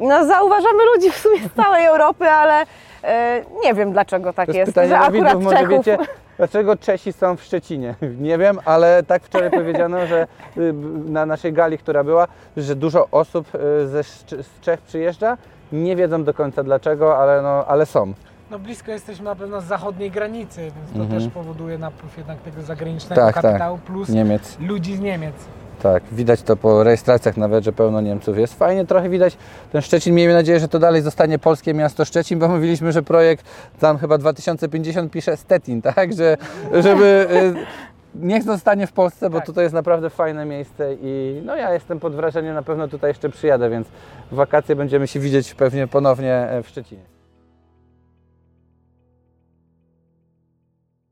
No, zauważamy ludzi w sumie z całej Europy, ale e, nie wiem dlaczego tak To jest, pytanie że akurat widzów, może Czechów. wiecie, dlaczego Czesi są w Szczecinie? Nie wiem, ale tak wczoraj powiedziano, że y, na naszej gali, która była, że dużo osób y, ze, z Czech przyjeżdża. Nie wiedzą do końca dlaczego, ale, no, ale są. No blisko jesteśmy na pewno z zachodniej granicy, więc to też powoduje napływ jednak tego zagranicznego Mhm. Tak, kapitału plus Niemiec. ludzi z Niemiec. Tak, widać to po rejestracjach nawet, że pełno Niemców jest. Fajnie trochę widać ten Szczecin. Miejmy nadzieję, że to dalej zostanie polskie miasto Szczecin, bo mówiliśmy, że projekt tam chyba 2050 pisze Stettin, tak? Że, żeby y, niech zostanie w Polsce, bo Tak. tutaj jest naprawdę fajne miejsce i no ja jestem pod wrażeniem, na pewno tutaj jeszcze przyjadę, więc w wakacje będziemy się widzieć pewnie ponownie e, w Szczecinie.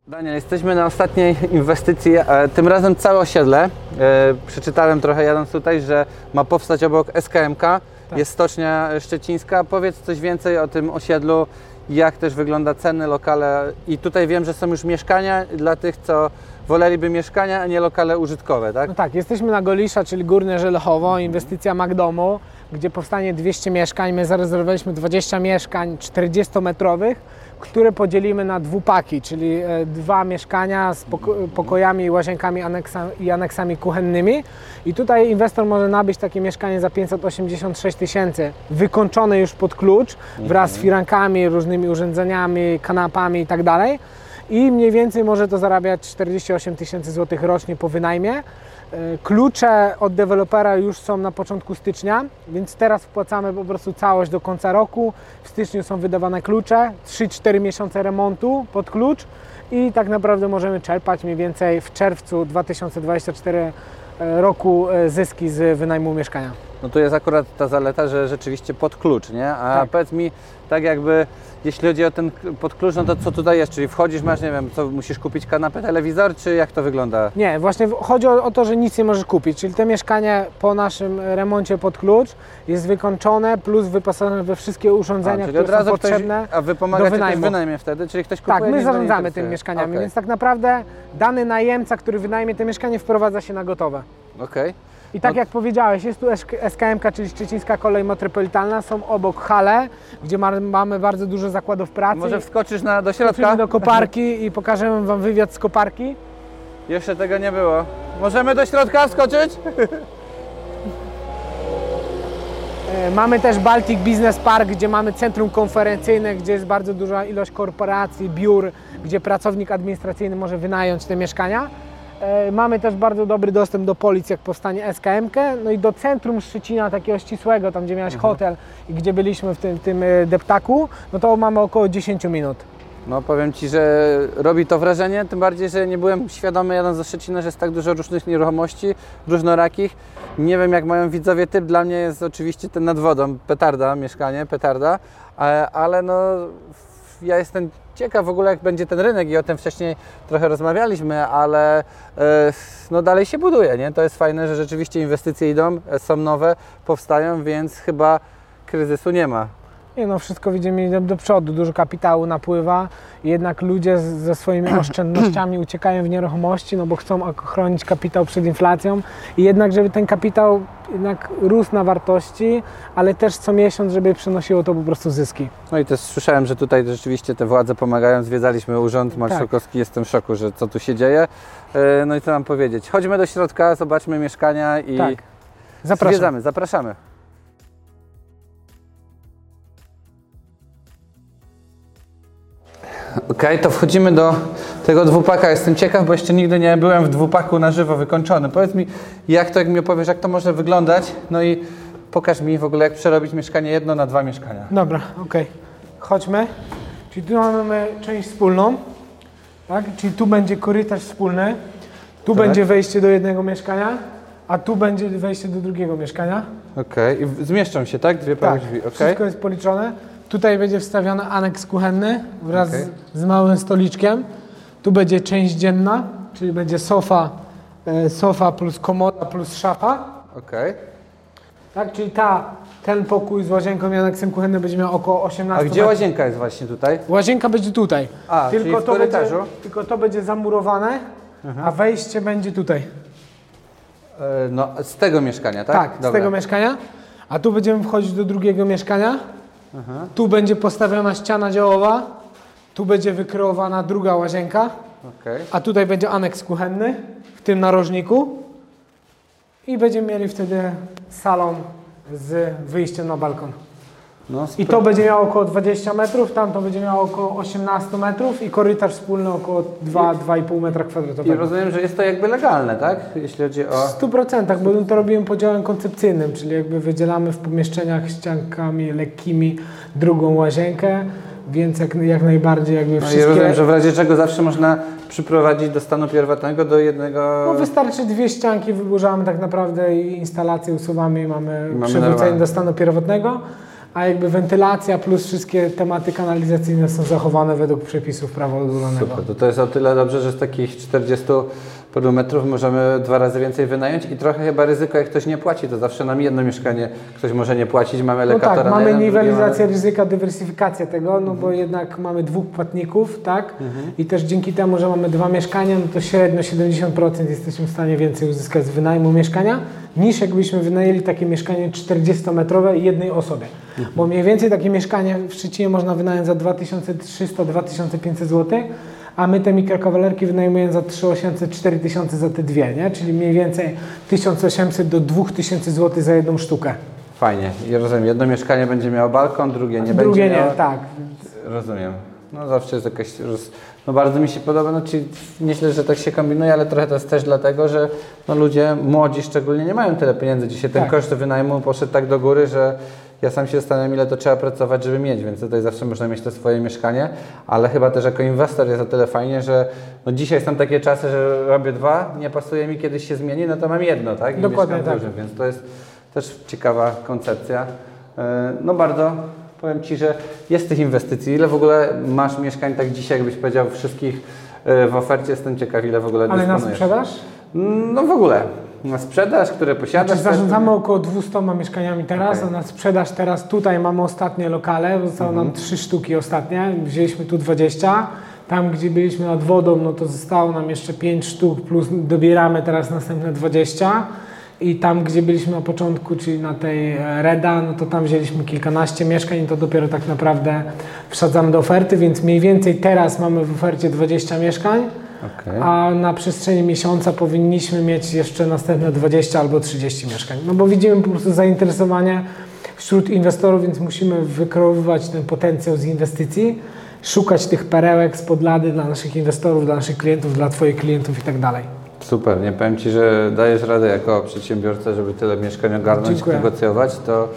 Daniel, jesteśmy na ostatniej inwestycji, e, tym razem całe osiedle. E, Przeczytałem trochę jadąc tutaj, że ma powstać obok SKMK, jest stocznia szczecińska. Powiedz coś więcej o tym osiedlu, jak też wygląda ceny, lokale i tutaj wiem, że są już mieszkania dla tych, co woleliby mieszkania, a nie lokale użytkowe, tak? No tak, jesteśmy na Golisza, czyli Górne Żelechowo, inwestycja Magdomu, gdzie powstanie 200 mieszkań. My zarezerwowaliśmy 20 mieszkań 40-metrowych, które podzielimy na dwupaki, czyli e, dwa mieszkania z poko- pokojami, łazienkami aneksa- i aneksami kuchennymi. I tutaj inwestor może nabyć takie mieszkanie za 586 tysięcy, wykończone już pod klucz, wraz z firankami, różnymi urządzeniami, kanapami i tak i mniej więcej może to zarabiać 48 tysięcy złotych rocznie po wynajmie. E, Klucze od dewelopera już są na początku stycznia, więc teraz wpłacamy po prostu całość do końca roku. W styczniu są wydawane klucze, 3-4 miesiące remontu pod klucz i tak naprawdę możemy czerpać mniej więcej w czerwcu 2024 roku e, zyski z wynajmu mieszkania. No to jest akurat ta zaleta, że rzeczywiście pod klucz, nie? A Tak. powiedz mi, tak jakby, jeśli chodzi o ten k- pod klucz, no to co tutaj jest? Czyli wchodzisz, masz, nie wiem, co, musisz kupić kanapę, telewizor, czy jak to wygląda? Nie, właśnie chodzi o, o to, że nic nie możesz kupić, czyli te mieszkanie po naszym remoncie pod klucz jest wykończone plus wyposażone we wszystkie urządzenia, czyli które od razu są ktoś, potrzebne. a wy pomagacie też wynajmu. wynajmie wtedy, czyli ktoś kupuje Tak, my zarządzamy tymi mieszkaniami, Okej, więc tak naprawdę dany najemca, który wynajmie te mieszkanie wprowadza się na gotowe. okej. I tak No- jak powiedziałeś, jest tu SKMK, czyli Szczecińska Kolej Metropolitalna, są obok hale, gdzie ma, mamy bardzo dużo zakładów pracy. Może wskoczysz na, do środka? Wrócimy do koparki i pokażemy Wam wywiad z koparki. Jeszcze tego nie było. Możemy do środka wskoczyć? E, Mamy też Baltic Business Park, gdzie mamy centrum konferencyjne, gdzie jest bardzo duża ilość korporacji, biur, gdzie pracownik administracyjny może wynająć te mieszkania. E, Mamy też bardzo dobry dostęp do policji, jak powstanie SKMK, no i do centrum Szczecina, takiego ścisłego, tam gdzie miałeś hotel i gdzie byliśmy w tym, tym e, deptaku, no to mamy około 10 minut. No powiem Ci, że robi to wrażenie, tym bardziej, że nie byłem świadomy jadąc do Szczecina, że jest tak dużo różnych nieruchomości, różnorakich. Nie wiem jak mają widzowie typ, dla mnie jest oczywiście ten nad wodą, petarda, mieszkanie, petarda, ale, ale no ja jestem ciekaw w ogóle jak będzie ten rynek i o tym wcześniej trochę rozmawialiśmy, ale e, no dalej się buduje, nie? To jest fajne, że rzeczywiście inwestycje idą, e, są nowe, powstają, więc chyba kryzysu nie ma. Nie no, wszystko widzimy idzie do przodu, dużo kapitału napływa, jednak ludzie z, ze swoimi oszczędnościami uciekają w nieruchomości, no bo chcą chronić kapitał przed inflacją i jednak, żeby ten kapitał jednak rósł na wartości, ale też co miesiąc, żeby przynosiło to po prostu zyski. No i też słyszałem, że tutaj rzeczywiście te władze pomagają. Zwiedzaliśmy urząd marszałkowski, jestem w szoku, że co tu się dzieje. E, No i co mam powiedzieć? Chodźmy do środka, zobaczmy mieszkania i Tak. Zapraszam. zwiedzamy, zapraszamy. Okej, to wchodzimy do tego dwupaka. Jestem ciekaw, bo jeszcze nigdy nie byłem w dwupaku na żywo wykończony. Powiedz mi, jak to, jak mi opowiesz, jak to może wyglądać? No i pokaż mi w ogóle, jak przerobić mieszkanie jedno na dwa mieszkania. Dobra, okej. Chodźmy. Czyli tu mamy część wspólną, tak? Czyli tu będzie korytarz wspólny, tu Tak. będzie wejście do jednego mieszkania, a tu będzie wejście do drugiego mieszkania. Okej, i w- zmieszczą się, tak? Dwie Tak, drzwi, okej? wszystko jest policzone. Tutaj będzie wstawiony aneks kuchenny wraz Okej. z, z małym stoliczkiem. Tu będzie część dzienna, czyli będzie sofa, e, sofa plus komoda plus szafa. Okej. Tak, czyli ta, ten pokój z łazienką i aneksem kuchennym będzie miał około 18 A gdzie metrów. łazienka jest właśnie tutaj? Łazienka będzie tutaj. A, czyli w to korytarzu? będzie, tylko to będzie zamurowane, a wejście będzie tutaj. E, No, z tego mieszkania, tak? Tak, z Dobra. tego mieszkania. A tu będziemy wchodzić do drugiego mieszkania. Tu będzie postawiona ściana działowa. Tu będzie wykreowana druga łazienka. Okej. A tutaj będzie aneks kuchenny w tym narożniku. I będziemy mieli wtedy salon z wyjściem na balkon. No, I to będzie miało około 20 metrów, tamto będzie miało około 18 metrów i korytarz wspólny około 2-2,5 metra I kwadratowego. rozumiem, że jest to jakby legalne, tak? Jeśli chodzi o... W 100%, bo to robimy podziałem koncepcyjnym, czyli jakby wydzielamy w pomieszczeniach ściankami lekkimi drugą łazienkę, więc jak, jak najbardziej jakby No i wszystkie... rozumiem, że w razie czego zawsze można przyprowadzić do stanu pierwotnego do jednego... No wystarczy dwie ścianki, wyburzamy tak naprawdę i instalację usuwamy i mamy, Mamy przywrócenie do stanu pierwotnego, a jakby wentylacja plus wszystkie tematy kanalizacyjne są zachowane według przepisów prawa budowlanego. Super, to, to jest o tyle dobrze, że z takich 40 paru metrów możemy dwa razy więcej wynająć i trochę chyba ryzyko, jak ktoś nie płaci, to zawsze nam jedno mieszkanie ktoś może nie płacić, mamy No lokatora tak, na mamy niwelizację mamy- ryzyka, dywersyfikację tego, no bo jednak mamy dwóch płatników, tak? I też dzięki temu, że mamy dwa mieszkania, no to średnio 70% jesteśmy w stanie więcej uzyskać z wynajmu mieszkania, niż jakbyśmy wynajęli takie mieszkanie 40-metrowe jednej osobie. Bo mniej więcej takie mieszkanie w Szczecinie można wynająć za 2300-2500 zł, a my te mikrokawalerki wynajmujemy za 3800-4000 za te dwie, nie? Czyli mniej więcej 1800 do 2000 zł za jedną sztukę. Fajnie, i rozumiem, jedno mieszkanie będzie miało balkon, drugie nie Drugie będzie nie, miało... tak. Rozumiem. No zawsze jest jakaś. No bardzo mi się podoba, no czyli myślę, że tak się kombinuje, ale trochę to jest też dlatego, że no ludzie młodzi szczególnie nie mają tyle pieniędzy. Dzisiaj ten Tak. koszt wynajmu poszedł tak do góry, że ja sam się zastanawiam, ile to trzeba pracować, żeby mieć, więc tutaj zawsze można mieć to swoje mieszkanie, ale chyba też jako inwestor jest o tyle fajnie, że no dzisiaj są takie czasy, że robię dwa, nie pasuje mi, kiedyś się zmieni, no to mam jedno, tak? I Dokładnie tak. dużym, więc to jest też ciekawa koncepcja. E, No bardzo, powiem Ci, że jest tych inwestycji. Ile w ogóle masz mieszkań tak dzisiaj, jakbyś powiedział wszystkich e, w ofercie? Jestem ciekaw, ile w ogóle Ale na dysponujesz. sprzedaż? No w ogóle. Na sprzedaż, które posiadasz. Znaczy też- zarządzamy około 200 mieszkaniami teraz, Okej. a na sprzedaż teraz tutaj mamy ostatnie lokale, zostało Mhm. nam trzy sztuki ostatnie, wzięliśmy tu 20. Tam, gdzie byliśmy nad wodą, no to zostało nam jeszcze 5 sztuk, plus dobieramy teraz następne 20. I tam, gdzie byliśmy na początku, czyli na tej e, Reda, no to tam wzięliśmy kilkanaście mieszkań i to dopiero tak naprawdę wsadzamy do oferty, więc mniej więcej teraz mamy w ofercie 20 mieszkań. Okej. A na przestrzeni miesiąca powinniśmy mieć jeszcze następne 20 albo 30 mieszkań. No bo widzimy po prostu zainteresowanie wśród inwestorów, więc musimy wykreowywać ten potencjał z inwestycji, szukać tych perełek z podlady dla naszych inwestorów, dla naszych klientów, dla Twoich klientów i tak dalej. Super, nie powiem Ci, że dajesz radę jako przedsiębiorca, żeby tyle mieszkań ogarnąć, Dziękuję. negocjować, to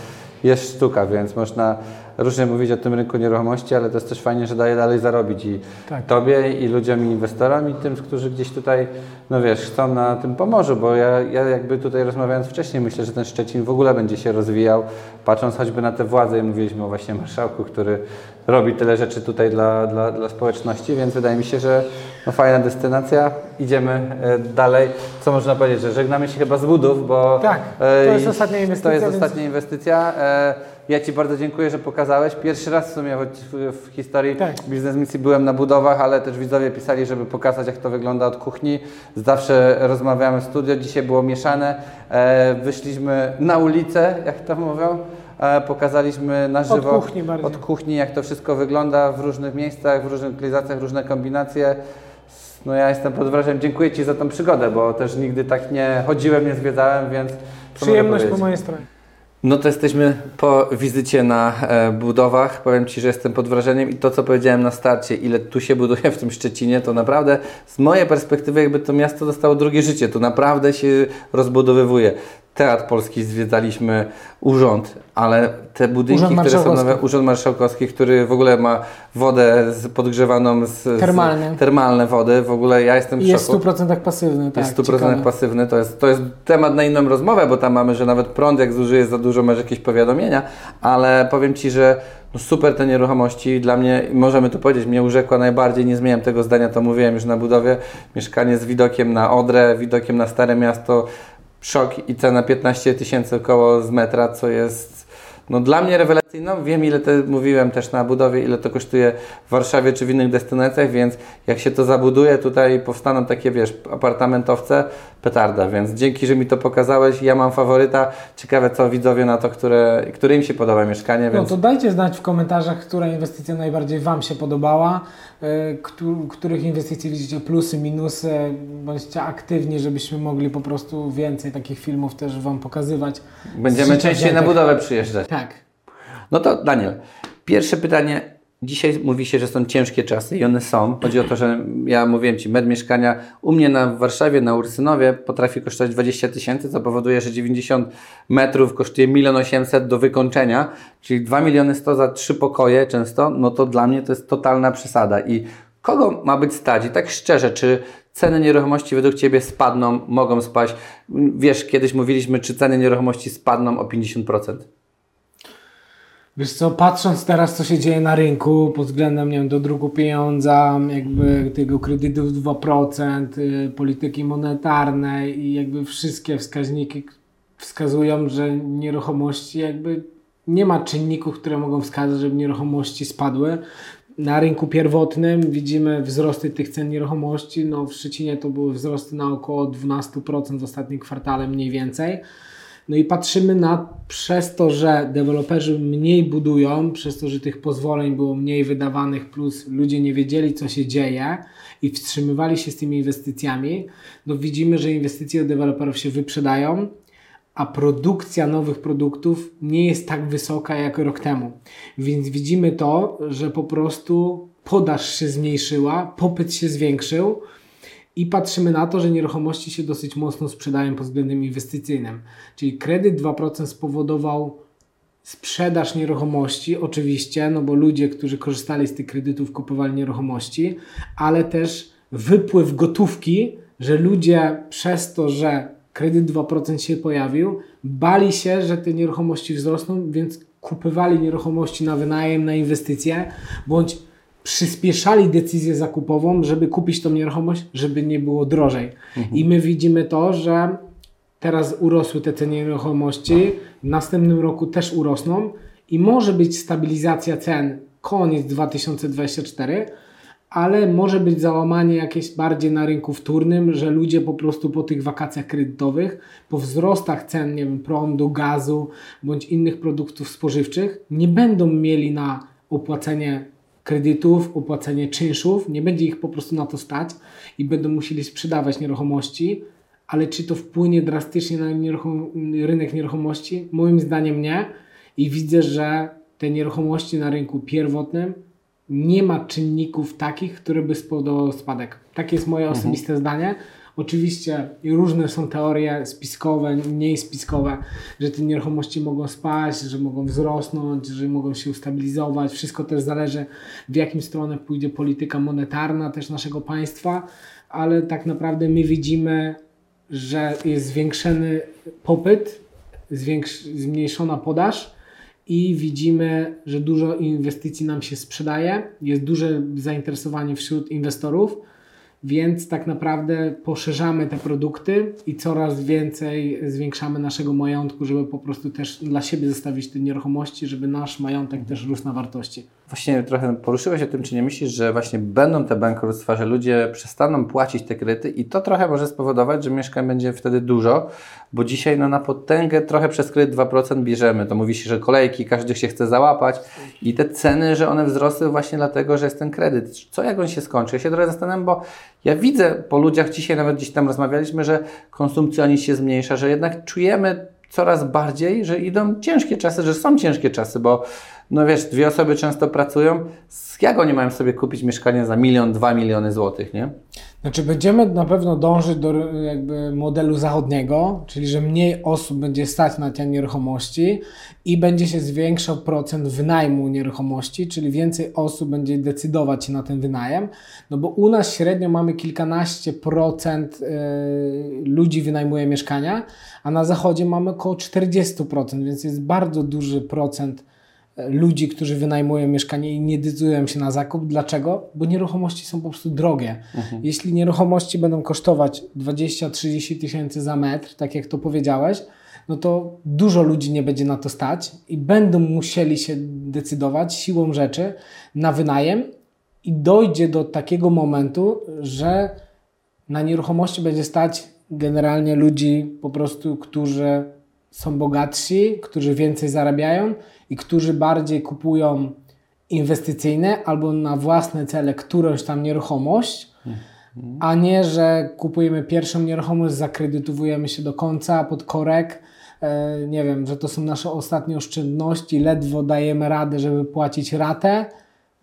jest sztuka, więc można różnie mówić o tym rynku nieruchomości, ale to jest też fajnie, że daje dalej zarobić i Tak. Tobie, i ludziom, i inwestorom, i tym, którzy gdzieś tutaj, no wiesz, chcą na tym Pomorzu, bo ja, ja jakby tutaj rozmawiając wcześniej, myślę, że ten Szczecin w ogóle będzie się rozwijał, patrząc choćby na te władze, i mówiliśmy o właśnie marszałku, który robi tyle rzeczy tutaj dla, dla, dla społeczności, więc wydaje mi się, że no, fajna destynacja. Idziemy e, dalej. Co można powiedzieć, że żegnamy się chyba z budów, bo Tak, e, to jest i- ostatnia inwestycja, To jest więc- ostatnia inwestycja. Ja Ci bardzo dziękuję, że pokazałeś. Pierwszy raz w sumie choć w, historii Tak. Biznes Misji byłem na budowach, ale też widzowie pisali, żeby pokazać, jak to wygląda od kuchni. Zawsze rozmawiamy w studio, dzisiaj było mieszane. E, wyszliśmy na ulicę, jak to mówią. E, pokazaliśmy na żywo kuchni bardziej. od kuchni, jak to wszystko wygląda w różnych miejscach, w różnych lokalizacjach, różne kombinacje. No ja jestem pod wrażeniem. Dziękuję Ci za tą przygodę, bo też nigdy tak nie chodziłem, nie zwiedzałem, więc Przyjemność po mojej stronie. No to jesteśmy po wizycie na e, budowach. Powiem Ci, że jestem pod wrażeniem i to, co powiedziałem na starcie, ile tu się buduje w tym Szczecinie, to naprawdę z mojej perspektywy jakby to miasto dostało drugie życie. Tu naprawdę się rozbudowywuje. Teatr Polski zwiedzaliśmy, urząd, ale te budynki, Urząd które są nowe, Urząd Marszałkowski, który w ogóle ma wodę z, podgrzewaną z, z termalne wody. W ogóle ja jestem w jest w szoku. 100% pasywny, tak. Jest 100% ciekawe. pasywny, to jest, to jest temat na inną rozmowę, bo tam mamy, że nawet prąd jak zużyje za dużo, masz jakieś powiadomienia, ale powiem Ci, że no super te nieruchomości, dla mnie, możemy to powiedzieć, mnie urzekła najbardziej, nie zmieniam tego zdania, to mówiłem już na budowie, mieszkanie z widokiem na Odrę, widokiem na Stare Miasto, szok i cena 15 tysięcy około z metra, co jest no dla mnie rewelacyjną. Wiem, ile to mówiłem też na budowie, ile to kosztuje w Warszawie czy w innych destynacjach, więc jak się to zabuduje, tutaj powstaną takie, wiesz, apartamentowce, petarda, więc dzięki, że mi to pokazałeś. Ja mam faworyta. Ciekawe, co widzowie na to, które, które im się podoba mieszkanie, No więc to dajcie znać w komentarzach, która inwestycja najbardziej Wam się podobała, których inwestycji widzicie plusy, minusy, bądźcie aktywni, żebyśmy mogli po prostu więcej takich filmów też Wam pokazywać. będziemy częściej na budowę przyjeżdżać. Tak. No to Daniel, pierwsze pytanie. Dzisiaj mówi się, że są ciężkie czasy i one są. Chodzi o to, że ja mówiłem Ci, med mieszkania u mnie na w Warszawie, na Ursynowie potrafi kosztować 20 tysięcy, co powoduje, że 90 metrów kosztuje 1 800 do wykończenia, czyli 2 miliony 100 za trzy pokoje często, no to dla mnie to jest totalna przesada. I kogo ma być stać? I tak szczerze, czy ceny nieruchomości według Ciebie spadną, mogą spaść? Wiesz, kiedyś mówiliśmy, czy ceny nieruchomości spadną o 50%. Wiesz co, patrząc teraz, co się dzieje na rynku pod względem, nie wiem, do druku pieniądza, jakby tego kredytu 2%, y, polityki monetarnej i jakby wszystkie wskaźniki wskazują, że nieruchomości jakby nie ma czynników, które mogą wskazać, żeby nieruchomości spadły. Na rynku pierwotnym widzimy wzrosty tych cen nieruchomości. No, w Szczecinie to były wzrosty na około 12% w ostatnim kwartale mniej więcej. No i patrzymy na przez to, że deweloperzy mniej budują, przez to, że tych pozwoleń było mniej wydawanych, plus ludzie nie wiedzieli, co się dzieje i wstrzymywali się z tymi inwestycjami, no widzimy, że inwestycje od deweloperów się wyprzedają, a produkcja nowych produktów nie jest tak wysoka jak rok temu. Więc widzimy to, że po prostu podaż się zmniejszyła, popyt się zwiększył i patrzymy na to, że nieruchomości się dosyć mocno sprzedają pod względem inwestycyjnym. Czyli kredyt 2% spowodował sprzedaż nieruchomości, oczywiście, no bo ludzie, którzy korzystali z tych kredytów, kupowali nieruchomości, ale też wypływ gotówki, że ludzie przez to, że kredyt 2% się pojawił, bali się, że te nieruchomości wzrosną, więc kupywali nieruchomości na wynajem, na inwestycje, bądź przyspieszali decyzję zakupową, żeby kupić tą nieruchomość, żeby nie było drożej. Mhm. I my widzimy to, że teraz urosły te ceny nieruchomości, w następnym roku też urosną i może być stabilizacja cen koniec 2024, ale może być załamanie jakieś bardziej na rynku wtórnym, że ludzie po prostu po tych wakacjach kredytowych, po wzrostach cen, nie wiem, prądu, gazu bądź innych produktów spożywczych nie będą mieli na opłacenie kredytów, opłacenie czynszów, nie będzie ich po prostu na to stać i będą musieli sprzedawać nieruchomości, ale czy to wpłynie drastycznie na nieruchom rynek nieruchomości? Moim zdaniem nie i widzę, że te nieruchomości na rynku pierwotnym nie ma czynników takich, które by spowodowały spadek. Takie jest moje mhm. osobiste zdanie. Oczywiście różne są teorie spiskowe, mniej spiskowe, że te nieruchomości mogą spaść, że mogą wzrosnąć, że mogą się ustabilizować. Wszystko też zależy, w jakim stronę pójdzie polityka monetarna też naszego państwa, ale tak naprawdę my widzimy, że jest zwiększony popyt, zmniejszona podaż i widzimy, że dużo inwestycji nam się sprzedaje, jest duże zainteresowanie wśród inwestorów więc tak naprawdę poszerzamy te produkty i coraz więcej zwiększamy naszego majątku, żeby po prostu też dla siebie zostawić te nieruchomości, żeby nasz majątek też rósł na wartości. Właśnie trochę poruszyłeś o tym, czy nie myślisz, że właśnie będą te bankructwa, że ludzie przestaną płacić te kredyty i to trochę może spowodować, że mieszkań będzie wtedy dużo, bo dzisiaj no, na potęgę trochę przez kredyt 2% bierzemy. To mówi się, że kolejki, każdy się chce załapać i te ceny, że one wzrosły właśnie dlatego, że jest ten kredyt. Co jak on się skończy? Ja się trochę zastanawiam, bo ja widzę po ludziach, dzisiaj nawet gdzieś tam rozmawialiśmy, że konsumpcjonizm się zmniejsza, że jednak czujemy coraz bardziej, że idą ciężkie czasy, że są ciężkie czasy, bo no wiesz, dwie osoby często pracują, jak oni mają sobie kupić mieszkanie za milion, dwa miliony złotych, nie? Znaczy będziemy na pewno dążyć do jakby modelu zachodniego, czyli że mniej osób będzie stać na te nieruchomości i będzie się zwiększał procent wynajmu nieruchomości, czyli więcej osób będzie decydować się na ten wynajem, no bo u nas średnio mamy kilkanaście procent y, ludzi wynajmuje mieszkania, a na zachodzie mamy około 40%, więc jest bardzo duży procent ludzi, którzy wynajmują mieszkanie i nie decydują się na zakup. Dlaczego? Bo nieruchomości są po prostu drogie. Mhm. Jeśli nieruchomości będą kosztować 20-30 tysięcy za metr, tak jak to powiedziałeś, no to dużo ludzi nie będzie na to stać i będą musieli się decydować siłą rzeczy na wynajem i dojdzie do takiego momentu, że na nieruchomości będzie stać generalnie ludzi po prostu, którzy są bogatsi, którzy więcej zarabiają i którzy bardziej kupują inwestycyjne albo na własne cele którąś tam nieruchomość, a nie, że kupujemy pierwszą nieruchomość, zakredytowujemy się do końca pod korek, e, nie wiem, że to są nasze ostatnie oszczędności, ledwo dajemy radę, żeby płacić ratę,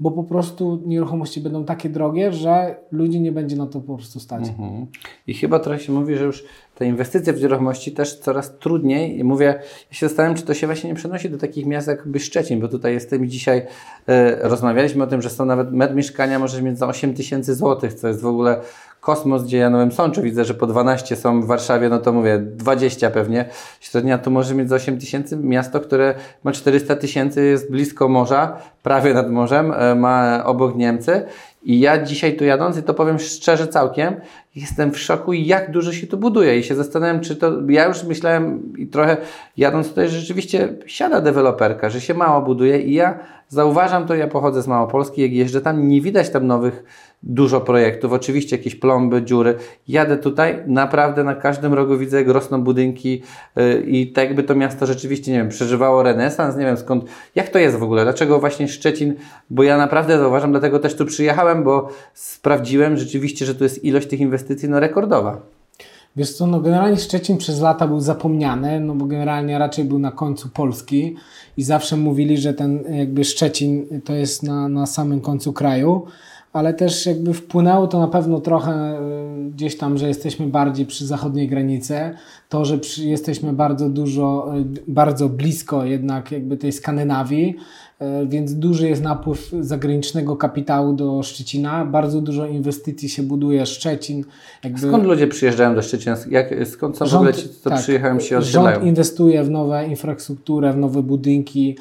bo po prostu nieruchomości będą takie drogie, że ludzi nie będzie na to po prostu stać. Mhm. I chyba trochę się mówi, że już te inwestycje w nieruchomości też coraz trudniej. I mówię, ja się zastanawiam, czy to się właśnie nie przenosi do takich miast jakby Szczecin, bo tutaj jestem i dzisiaj e, rozmawialiśmy o tym, że są nawet metr mieszkania możesz mieć za 8 tysięcy złotych, co jest w ogóle kosmos, gdzie ja Nowym Sączu widzę, że po 12 są w Warszawie, no to mówię 20 pewnie. Średnia tu może mieć za 8 tysięcy. Miasto, które ma 400 tysięcy, jest blisko morza, prawie nad morzem, e, ma obok Niemcy. I ja dzisiaj tu jadąc, i to powiem szczerze całkiem, jestem w szoku, jak dużo się tu buduje. I się zastanawiam, czy to. Ja już myślałem i trochę jadąc tutaj, że rzeczywiście siada deweloperka, że się mało buduje. I ja zauważam to, ja pochodzę z Małopolski, jak jeżdżę tam, nie widać tam nowych dużo projektów, oczywiście jakieś plomby, dziury. Jadę tutaj, naprawdę na każdym rogu widzę, jak rosną budynki yy, i tak jakby to miasto rzeczywiście, nie wiem, przeżywało renesans, nie wiem skąd, jak to jest w ogóle, dlaczego właśnie Szczecin, bo ja naprawdę zauważam, dlatego też tu przyjechałem, bo sprawdziłem rzeczywiście, że tu jest ilość tych inwestycji no rekordowa. Wiesz co, no generalnie Szczecin przez lata był zapomniany, no bo generalnie raczej był na końcu Polski i zawsze mówili, że ten jakby Szczecin to jest na, na samym końcu kraju ale też jakby wpłynęło to na pewno trochę y, gdzieś tam, że jesteśmy bardziej przy zachodniej granicy, to, że przy, jesteśmy bardzo dużo, y, bardzo blisko jednak jakby tej Skandynawii, więc duży jest napływ zagranicznego kapitału do Szczecina, bardzo dużo inwestycji się buduje, Szczecin. Jakby... Skąd ludzie przyjeżdżają do Szczecina? Jak, skąd są rząd, w ogóle ci, co tak, przyjechają się odsiedlają? Rząd inwestuje w nowe infrastrukturę, w nowe budynki,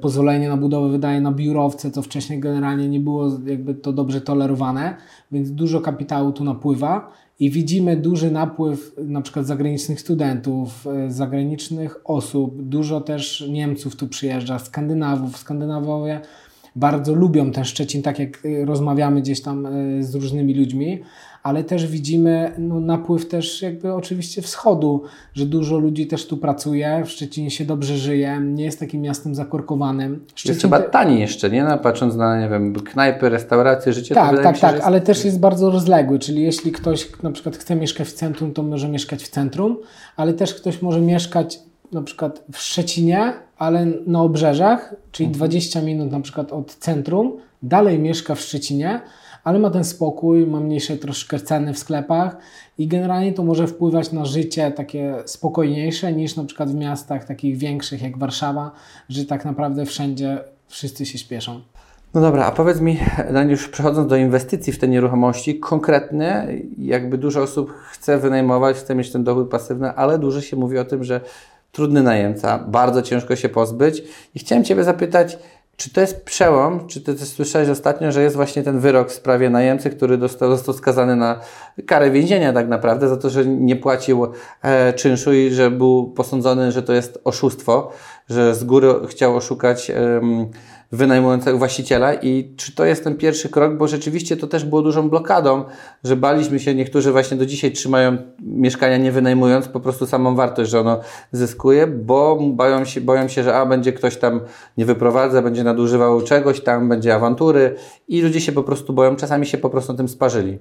pozwolenie na budowę wydaje na biurowce, co wcześniej generalnie nie było jakby to dobrze tolerowane, więc dużo kapitału tu napływa i widzimy duży napływ na przykład zagranicznych studentów, e, zagranicznych osób, dużo też Niemców tu przyjeżdża, Skandynawów. Skandynawowie bardzo lubią ten Szczecin, tak jak e, rozmawiamy gdzieś tam e, z różnymi ludźmi, ale też widzimy no, napływ też jakby oczywiście wschodu, że dużo ludzi też tu pracuje, w Szczecinie się dobrze żyje, nie jest takim miastem zakorkowanym. Szczecin jest chyba te... taniej jeszcze, nie? No, patrząc na, nie wiem, knajpy, restauracje, życie. Tak, tak, tak, jest... ale też jest bardzo rozległy, czyli jeśli ktoś na przykład chce mieszkać w centrum, to może mieszkać w centrum, ale też ktoś może mieszkać na przykład w Szczecinie, ale na obrzeżach, czyli mhm. 20 minut na przykład od centrum, dalej mieszka w Szczecinie, ale ma ten spokój, ma mniejsze troszkę ceny w sklepach i generalnie to może wpływać na życie takie spokojniejsze niż na przykład w miastach takich większych jak Warszawa, że tak naprawdę wszędzie wszyscy się śpieszą. No dobra, a powiedz mi, już przechodząc do inwestycji w te nieruchomości, konkretnie, jakby dużo osób chce wynajmować, chce mieć ten dochód pasywny, ale dużo się mówi o tym, że trudny najemca, bardzo ciężko się pozbyć. I chciałem Ciebie zapytać, czy to jest przełom? Czy Ty też słyszałeś ostatnio, że jest właśnie ten wyrok w sprawie najemcy, który dostał, został skazany na karę więzienia tak naprawdę za to, że nie płacił e, czynszu i że był posądzony, że to jest oszustwo, że z góry chciał oszukać e, wynajmującego właściciela i czy to jest ten pierwszy krok, bo rzeczywiście to też było dużą blokadą, że baliśmy się, niektórzy właśnie do dzisiaj trzymają mieszkania nie wynajmując, po prostu samą wartość, że ono zyskuje, bo boją się, boją się, że a będzie ktoś tam nie wyprowadza, będzie nadużywał czegoś tam, będzie awantury i ludzie się po prostu boją, czasami się po prostu tym sparzyli.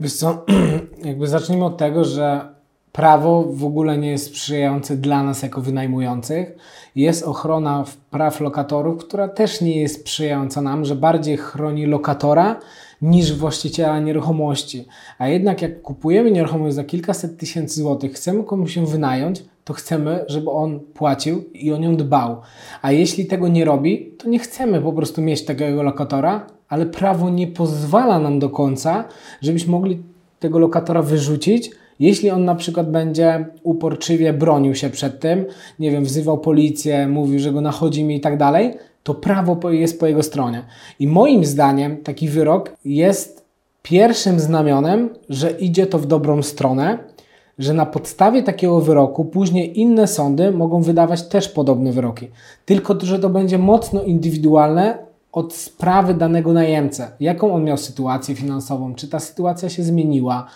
Wiesz co, jakby zacznijmy od tego, że prawo w ogóle nie jest sprzyjające dla nas jako wynajmujących. Jest ochrona praw lokatorów, która też nie jest sprzyjająca nam, że bardziej chroni lokatora niż właściciela nieruchomości. A jednak jak kupujemy nieruchomość za kilkaset tysięcy złotych, chcemy komuś ją wynająć, to chcemy, żeby on płacił i o nią dbał. A jeśli tego nie robi, to nie chcemy po prostu mieć takiego lokatora, ale prawo nie pozwala nam do końca, żebyśmy mogli tego lokatora wyrzucić, jeśli on na przykład będzie uporczywie bronił się przed tym, nie wiem, wzywał policję, mówił, że go nachodzi mi i tak dalej, to prawo jest po jego stronie. I moim zdaniem taki wyrok jest pierwszym znamionem, że idzie to w dobrą stronę, że na podstawie takiego wyroku później inne sądy mogą wydawać też podobne wyroki. Tylko, że to będzie mocno indywidualne od sprawy danego najemcy. Jaką on miał sytuację finansową? Czy ta sytuacja się zmieniła?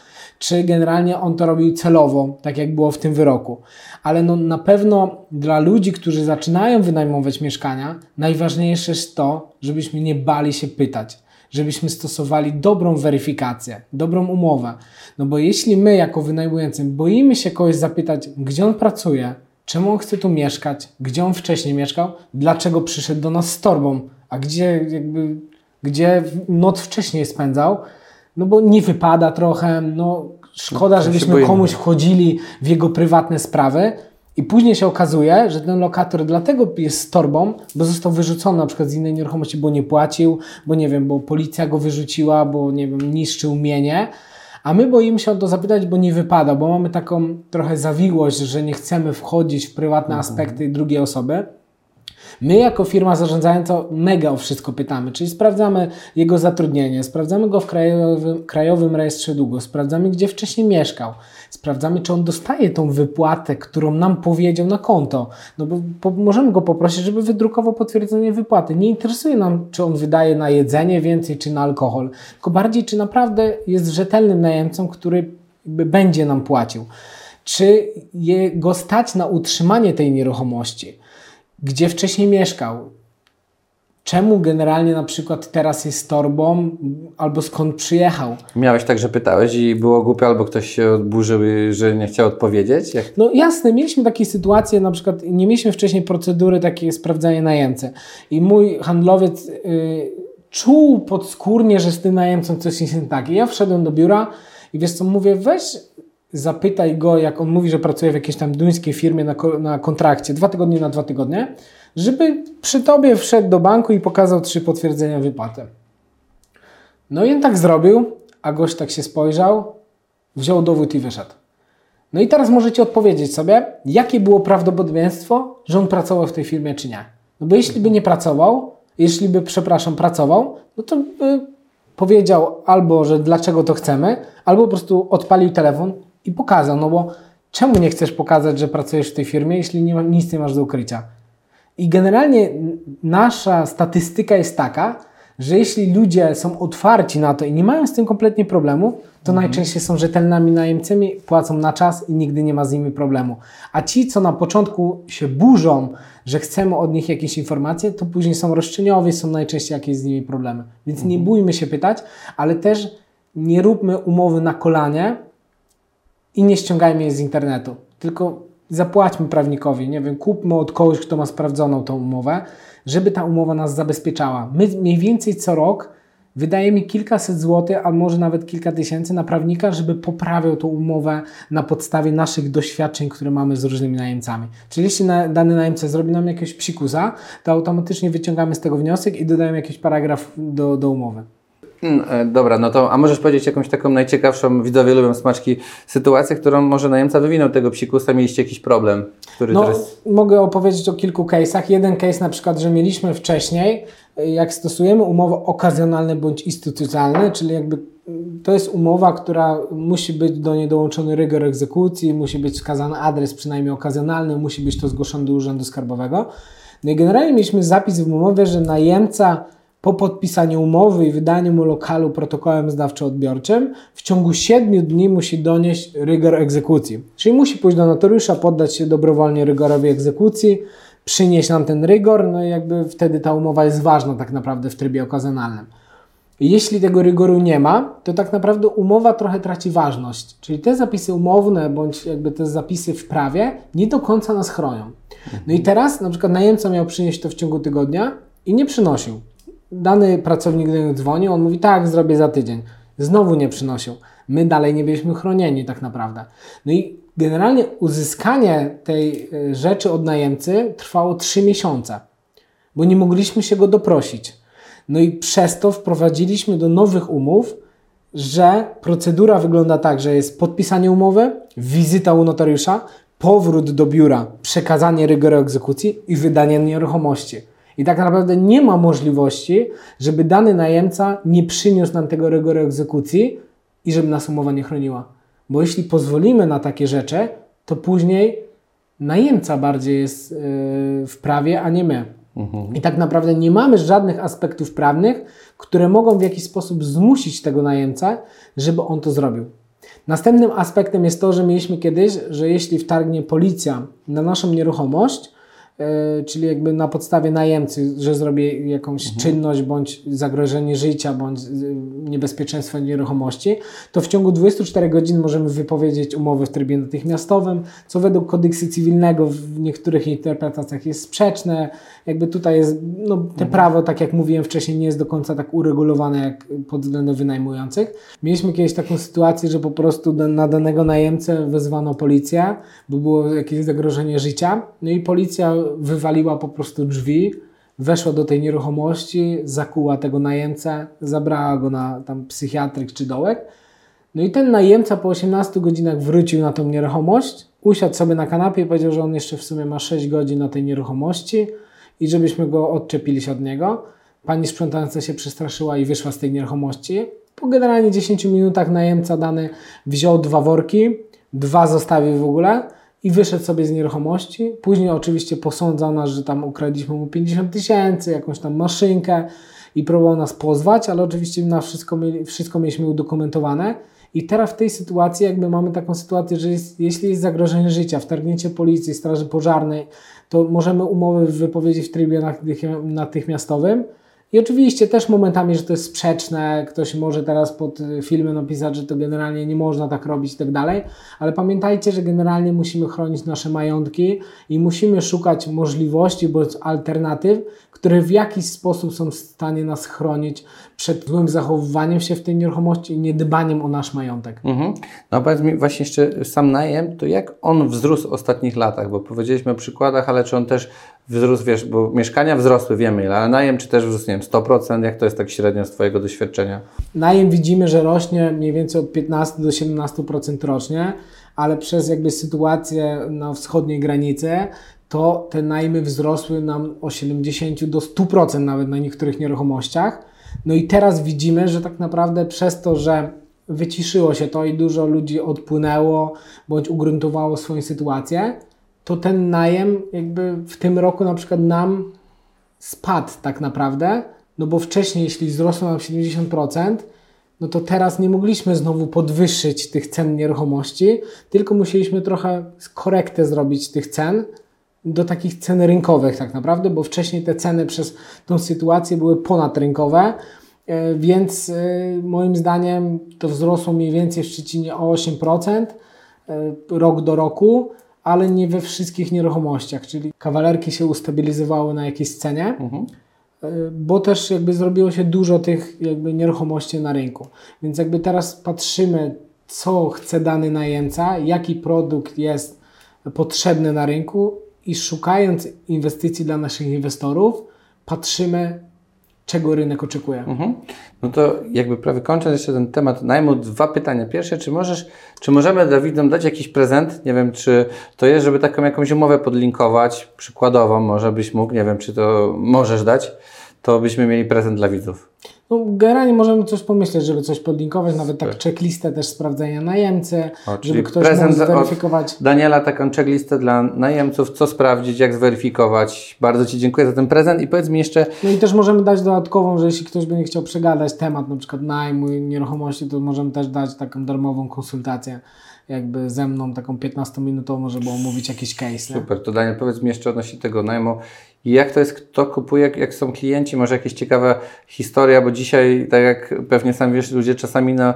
czy generalnie on to robił celowo, tak jak było w tym wyroku. Ale no, na pewno dla ludzi, którzy zaczynają wynajmować mieszkania, najważniejsze jest to, żebyśmy nie bali się pytać, żebyśmy stosowali dobrą weryfikację, dobrą umowę. No bo jeśli my, jako wynajmujący, boimy się kogoś zapytać, gdzie on pracuje, czemu on chce tu mieszkać, gdzie on wcześniej mieszkał, dlaczego przyszedł do nas z torbą, a gdzie jakby, gdzie noc wcześniej spędzał, no bo nie wypada trochę, no szkoda, No, żebyśmy komuś wchodzili w jego prywatne sprawy. I później się okazuje, że ten lokator dlatego jest z torbą, bo został wyrzucony na przykład z innej nieruchomości, bo nie płacił, bo nie wiem, bo policja go wyrzuciła, bo nie wiem, niszczył mienie, a my boimy się o to zapytać, bo nie wypada, bo mamy taką trochę zawiłość, że nie chcemy wchodzić w prywatne aspekty drugiej osoby. My jako firma zarządzająca mega o wszystko pytamy, czyli sprawdzamy jego zatrudnienie, sprawdzamy go w krajowym, krajowym rejestrze długu, sprawdzamy gdzie wcześniej mieszkał, sprawdzamy czy on dostaje tą wypłatę, którą nam powiedział na konto, no bo po, możemy go poprosić, żeby wydrukował potwierdzenie wypłaty. Nie interesuje nam, czy on wydaje na jedzenie więcej, czy na alkohol, tylko bardziej, czy naprawdę jest rzetelnym najemcą, który będzie nam płacił. Czy jego stać na utrzymanie tej nieruchomości? Gdzie wcześniej mieszkał, czemu generalnie na przykład teraz jest torbą, albo skąd przyjechał. Miałeś tak, że pytałeś i było głupio, albo ktoś się odburzył, że nie chciał odpowiedzieć? Jak... No jasne, mieliśmy takie sytuacje, na przykład nie mieliśmy wcześniej procedury takiej sprawdzania najemcy i mój handlowiec y, czuł podskórnie, że z tym najemcą coś jest nie tak. I ja wszedłem do biura i wiesz co, mówię, weź zapytaj go, jak on mówi, że pracuje w jakiejś tam duńskiej firmie na, na kontrakcie, dwa tygodnie na dwa tygodnie, żeby przy tobie wszedł do banku i pokazał trzy potwierdzenia wypłaty. No i on tak zrobił, a gość tak się spojrzał, wziął dowód i wyszedł. No i teraz możecie odpowiedzieć sobie, jakie było prawdopodobieństwo, że on pracował w tej firmie, czy nie. No bo jeśli by nie pracował, jeśli by, przepraszam, pracował, no to by powiedział albo, że dlaczego to chcemy, albo po prostu odpalił telefon i pokazał, no bo czemu nie chcesz pokazać, że pracujesz w tej firmie, jeśli nie ma, nic nie masz do ukrycia? I generalnie nasza statystyka jest taka, że jeśli ludzie są otwarci na to i nie mają z tym kompletnie problemu, to najczęściej są rzetelnymi najemcami, płacą na czas i nigdy nie ma z nimi problemu. A ci, co na początku się burzą, że chcemy od nich jakieś informacje, to później są roszczeniowi, są najczęściej jakieś z nimi problemy. Więc nie bójmy się pytać, ale też nie róbmy umowy na kolanie, i nie ściągajmy je z internetu. Tylko zapłaćmy prawnikowi, nie wiem, kupmy od kogoś, kto ma sprawdzoną tą umowę, żeby ta umowa nas zabezpieczała. My mniej więcej co rok wydajemy kilkaset złotych, a może nawet kilka tysięcy na prawnika, żeby poprawiał tą umowę na podstawie naszych doświadczeń, które mamy z różnymi najemcami. Czyli jeśli dany najemca zrobi nam jakiegoś psikusa, to automatycznie wyciągamy z tego wniosek i dodajemy jakiś paragraf do, do umowy. Mm, e, Dobra, no to a możesz powiedzieć jakąś taką najciekawszą, widzowie lubią smaczki, sytuację, którą może najemca wywinął tego psikusa, mieliście jakiś problem, który No, teraz... mogę opowiedzieć o kilku case'ach. Jeden case na przykład, że mieliśmy wcześniej, y, jak stosujemy umowy okazjonalne bądź instytucjonalne, czyli jakby to jest umowa, która musi być do niej dołączony rygor egzekucji, musi być wskazany adres przynajmniej okazjonalny, musi być to zgłoszone do Urzędu Skarbowego. No i generalnie mieliśmy zapis w umowie, że najemca po podpisaniu umowy i wydaniu mu lokalu protokołem zdawczo-odbiorczym w ciągu 7 dni musi donieść rygor egzekucji. Czyli musi pójść do notariusza, poddać się dobrowolnie rygorowi egzekucji, przynieść nam ten rygor, no i jakby wtedy ta umowa jest ważna tak naprawdę w trybie okazjonalnym. Jeśli tego rygoru nie ma, to tak naprawdę umowa trochę traci ważność. Czyli te zapisy umowne, bądź jakby te zapisy w prawie nie do końca nas chronią. No i teraz na przykład najemca miał przynieść to w ciągu tygodnia i nie przynosił. Dany pracownik do niego dzwoni, on mówi tak, zrobię za tydzień. Znowu nie przynosił. My dalej nie byliśmy chronieni tak naprawdę. No i generalnie uzyskanie tej y, rzeczy od najemcy trwało 3 miesiące, bo nie mogliśmy się go doprosić. No i przez to wprowadziliśmy do nowych umów, że procedura wygląda tak, że jest podpisanie umowy, wizyta u notariusza, powrót do biura, przekazanie rygoru egzekucji i wydanie nieruchomości. I tak naprawdę nie ma możliwości, żeby dany najemca nie przyniósł nam tego rygoru egzekucji i żeby nas umowa nie chroniła. Bo jeśli pozwolimy na takie rzeczy, to później najemca bardziej jest yy, w prawie, a nie my. I tak naprawdę nie mamy żadnych aspektów prawnych, które mogą w jakiś sposób zmusić tego najemcę, żeby on to zrobił. Następnym aspektem jest to, że mieliśmy kiedyś, że jeśli wtargnie policja na naszą nieruchomość, e, czyli jakby na podstawie najemcy, że zrobię jakąś Mhm. czynność bądź zagrożenie życia, bądź y, niebezpieczeństwo nieruchomości, to w ciągu 24 godzin możemy wypowiedzieć umowę w trybie natychmiastowym, co według kodeksu cywilnego w niektórych interpretacjach jest sprzeczne. Jakby tutaj jest, no, te Mhm. prawo, tak jak mówiłem wcześniej, nie jest do końca tak uregulowane jak pod względem wynajmujących. Mieliśmy kiedyś taką sytuację, że po prostu na danego najemcę wezwano policję, bo było jakieś zagrożenie życia. No i policja wywaliła po prostu drzwi, weszła do tej nieruchomości, zakuła tego najemcę, zabrała go na tam psychiatryk czy dołek. No i ten najemca po 18 godzinach wrócił na tą nieruchomość, usiadł sobie na kanapie i powiedział, że on jeszcze w sumie ma 6 godzin na tej nieruchomości i żebyśmy go odczepili się od niego. Pani sprzątająca się przestraszyła i wyszła z tej nieruchomości. Po generalnie 10 minutach najemca dany wziął dwa worki, dwa zostawił w ogóle i wyszedł sobie z nieruchomości. Później oczywiście posądzał nas, że tam ukradliśmy mu 50 tysięcy, jakąś tam maszynkę i próbował nas pozwać, ale oczywiście na wszystko, wszystko mieliśmy udokumentowane. I teraz w tej sytuacji jakby mamy taką sytuację, że jest, jeśli jest zagrożenie życia, wtargnięcie policji, straży pożarnej, to możemy umowy wypowiedzieć w trybie natych- natychmiastowym. I oczywiście też momentami, że to jest sprzeczne, ktoś może teraz pod filmem napisać, że to generalnie nie można tak robić i tak dalej, ale pamiętajcie, że generalnie musimy chronić nasze majątki i musimy szukać możliwości bądź alternatyw, które w jakiś sposób są w stanie nas chronić przed złym zachowywaniem się w tej nieruchomości i niedbaniem o nasz majątek. Mhm. No powiedz mi właśnie jeszcze sam najem, to jak on wzrósł w ostatnich latach? Bo powiedzieliśmy o przykładach, ale czy on też wzrósł, wiesz, bo mieszkania wzrosły, wiemy ile, ale najem czy też wzrósł, nie wiem, 100%? Jak to jest tak średnio z Twojego doświadczenia? Najem widzimy, że rośnie mniej więcej od 15 do 17% rocznie, ale przez jakby sytuację na wschodniej granicy, to te najmy wzrosły nam o 70 do 100% nawet na niektórych nieruchomościach. No i teraz widzimy, że tak naprawdę przez to, że wyciszyło się to i dużo ludzi odpłynęło bądź ugruntowało swoją sytuację, to ten najem jakby w tym roku na przykład nam spadł tak naprawdę, no bo wcześniej, jeśli wzrosło nam 70%, no to teraz nie mogliśmy znowu podwyższyć tych cen nieruchomości, tylko musieliśmy trochę korektę zrobić tych cen do takich cen rynkowych tak naprawdę, bo wcześniej te ceny przez tą sytuację były ponadrynkowe, e, więc e, moim zdaniem to wzrosło mniej więcej w Szczecinie o 8% e, rok do roku, ale nie we wszystkich nieruchomościach, czyli kawalerki się ustabilizowały na jakiejś cenie, Mhm. y, bo też jakby zrobiło się dużo tych jakby nieruchomości na rynku. Więc jakby teraz patrzymy, co chce dany najemca, jaki produkt jest potrzebny na rynku i szukając inwestycji dla naszych inwestorów, patrzymy, czego rynek oczekuje. Mhm. No to jakby prawie kończąc jeszcze ten temat najmu, dwa pytania. Pierwsze, czy możesz, czy możemy Dawidom dać jakiś prezent? Nie wiem, czy to jest, żeby taką jakąś umowę podlinkować, przykładowo, może byś mógł, nie wiem, czy to możesz dać, to byśmy mieli prezent dla widzów. No, generalnie możemy coś pomyśleć, żeby coś podlinkować, nawet tak checklistę też sprawdzenia najemcy, O, żeby ktoś mógł zweryfikować. Daniela, taką checklistę dla najemców, co sprawdzić, jak zweryfikować. Bardzo Ci dziękuję za ten prezent i powiedz mi jeszcze, No i też możemy dać dodatkową, że jeśli ktoś będzie chciał przegadać temat na przykład najmu i nieruchomości, to możemy też dać taką darmową konsultację jakby ze mną, taką 15-minutową, żeby omówić jakiś case. Super, to Daniel, powiedz mi jeszcze odnośnie tego najmu. Jak to jest, kto kupuje, jak, są klienci, może jakieś ciekawa historia, bo dzisiaj, tak jak pewnie sam wiesz, ludzie czasami na,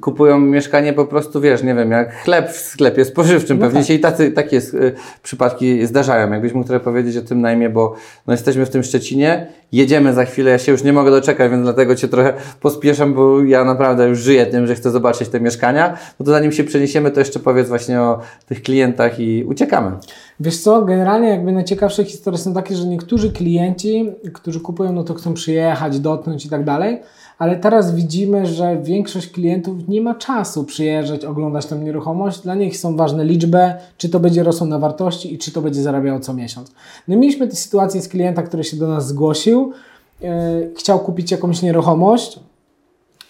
kupują mieszkanie po prostu, wiesz, nie wiem, jak chleb w sklepie spożywczym. No Pewnie tak. się i tacy, takie y, przypadki zdarzają. Jakbyś mógł trochę powiedzieć o tym najmie, bo no, jesteśmy w tym Szczecinie, jedziemy za chwilę, ja się już nie mogę doczekać, więc dlatego Cię trochę pospieszam, bo ja naprawdę już żyję tym, że chcę zobaczyć te mieszkania. No to zanim się przeniesiemy, to jeszcze powiedz właśnie o tych klientach i uciekamy. Wiesz co, generalnie jakby najciekawsze historie są takie, że niektórzy klienci, którzy kupują, no to chcą przyjechać, dotknąć i tak dalej, ale teraz widzimy, że większość klientów nie ma czasu przyjeżdżać, oglądać tę nieruchomość. Dla nich są ważne liczby, czy to będzie rosło na wartości i czy to będzie zarabiało co miesiąc. No mieliśmy tę sytuację z klienta, który się do nas zgłosił, yy, chciał kupić jakąś nieruchomość,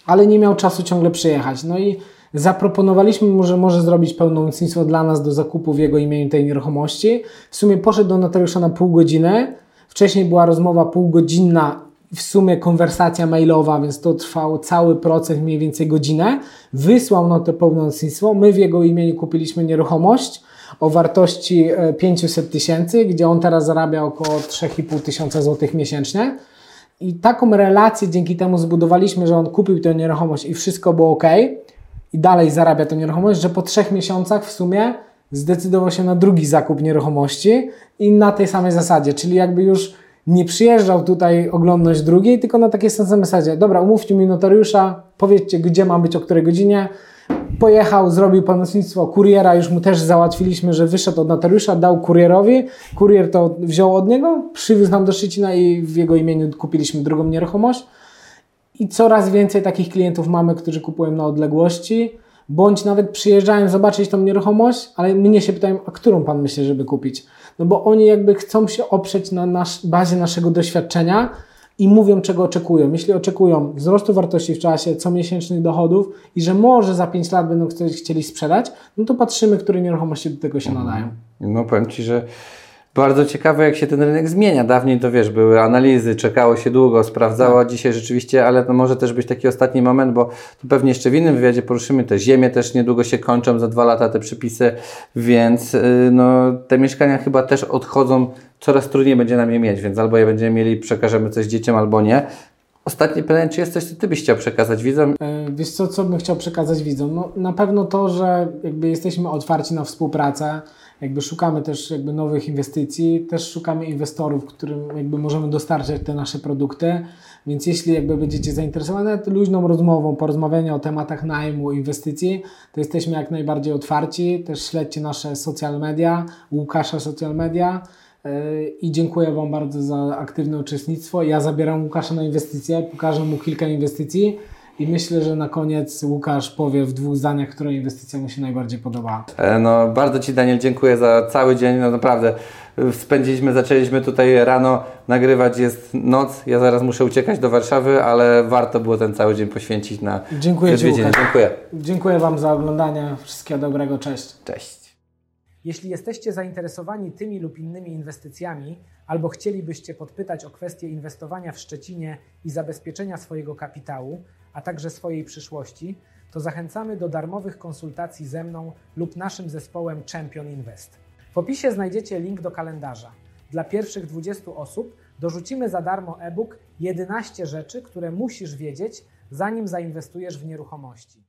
ale nie miał czasu ciągle przyjechać. No i zaproponowaliśmy mu, że może zrobić pełnomocnictwo dla nas do zakupu w jego imieniu tej nieruchomości. W sumie poszedł do notariusza na pół godziny. Wcześniej była rozmowa półgodzinna, w sumie konwersacja mailowa, więc to trwał cały proces mniej więcej godzinę. Wysłał to pełnomocnictwo. My w jego imieniu kupiliśmy nieruchomość. o wartości e, 500 tysięcy, gdzie on teraz zarabia około 3,5 tysiąca złotych miesięcznie. I taką relację dzięki temu zbudowaliśmy, że on kupił tę nieruchomość i wszystko było ok, i dalej zarabia tę nieruchomość, że po trzech miesiącach w sumie zdecydował się na drugi zakup nieruchomości i na tej samej zasadzie, czyli jakby już nie przyjeżdżał tutaj oglądać drugiej, tylko na takiej samej zasadzie. Dobra, umówcie mi notariusza, powiedzcie, gdzie ma być, o której godzinie. Pojechał, zrobił pomocnictwo kuriera, już mu też załatwiliśmy, że wyszedł od notariusza, dał kurierowi. Kurier to wziął od niego, przywiózł nam do Szczecina i w jego imieniu kupiliśmy drugą nieruchomość. I coraz więcej takich klientów mamy, którzy kupują na odległości, bądź nawet przyjeżdżają zobaczyć tą nieruchomość, ale mnie się pytają, a którą pan myśli, żeby kupić? No bo oni jakby chcą się oprzeć na nasz, bazie naszego doświadczenia i mówią, czego oczekują. Jeśli oczekują wzrostu wartości w czasie, comiesięcznych dochodów i że może za 5 lat będą chcieli sprzedać, no to patrzymy, które nieruchomości do tego się nadają. No powiem Ci, że bardzo ciekawe, jak się ten rynek zmienia. Dawniej to wiesz, były analizy, czekało się długo, sprawdzało, dzisiaj rzeczywiście, ale to może też być taki ostatni moment, bo tu pewnie jeszcze w innym wywiadzie poruszymy te ziemie, też niedługo się kończą, za dwa lata te przepisy, więc yy, no, te mieszkania chyba też odchodzą, coraz trudniej będzie nam je mieć, więc albo je będziemy mieli, przekażemy coś dzieciom, albo nie. Ostatnie pytanie, czy jest coś, co Ty byś chciał przekazać widzom? E, Wiesz co, co bym chciał przekazać widzom? No, na pewno to, że jakby jesteśmy otwarci na współpracę, jakby szukamy też jakby nowych inwestycji, też szukamy inwestorów, którym jakby możemy dostarczać te nasze produkty, więc jeśli jakby będziecie zainteresowani luźną rozmową, porozmawiania o tematach najmu, inwestycji, to jesteśmy jak najbardziej otwarci, też śledźcie nasze social media, Łukasza social media, Yy, i dziękuję Wam bardzo za aktywne uczestnictwo. Ja zabieram Łukasza na inwestycje, pokażę mu kilka inwestycji i myślę, że na koniec Łukasz powie w dwóch zdaniach, która inwestycja mu się najbardziej podobała. E, No, bardzo Ci Daniel dziękuję za cały dzień. No naprawdę y, spędziliśmy, zaczęliśmy tutaj rano nagrywać, jest noc. Ja zaraz muszę uciekać do Warszawy, ale warto było ten cały dzień poświęcić na Dziękuję Ci. Łukasz. Dziękuję. Dziękuję Wam za oglądanie. Wszystkiego dobrego. Cześć. Cześć. Jeśli jesteście zainteresowani tymi lub innymi inwestycjami, albo chcielibyście podpytać o kwestie inwestowania w Szczecinie i zabezpieczenia swojego kapitału, a także swojej przyszłości, to zachęcamy do darmowych konsultacji ze mną lub naszym zespołem Champion Invest. W opisie znajdziecie link do kalendarza. Dla pierwszych 20 osób dorzucimy za darmo e-book 11 rzeczy, które musisz wiedzieć, zanim zainwestujesz w nieruchomości.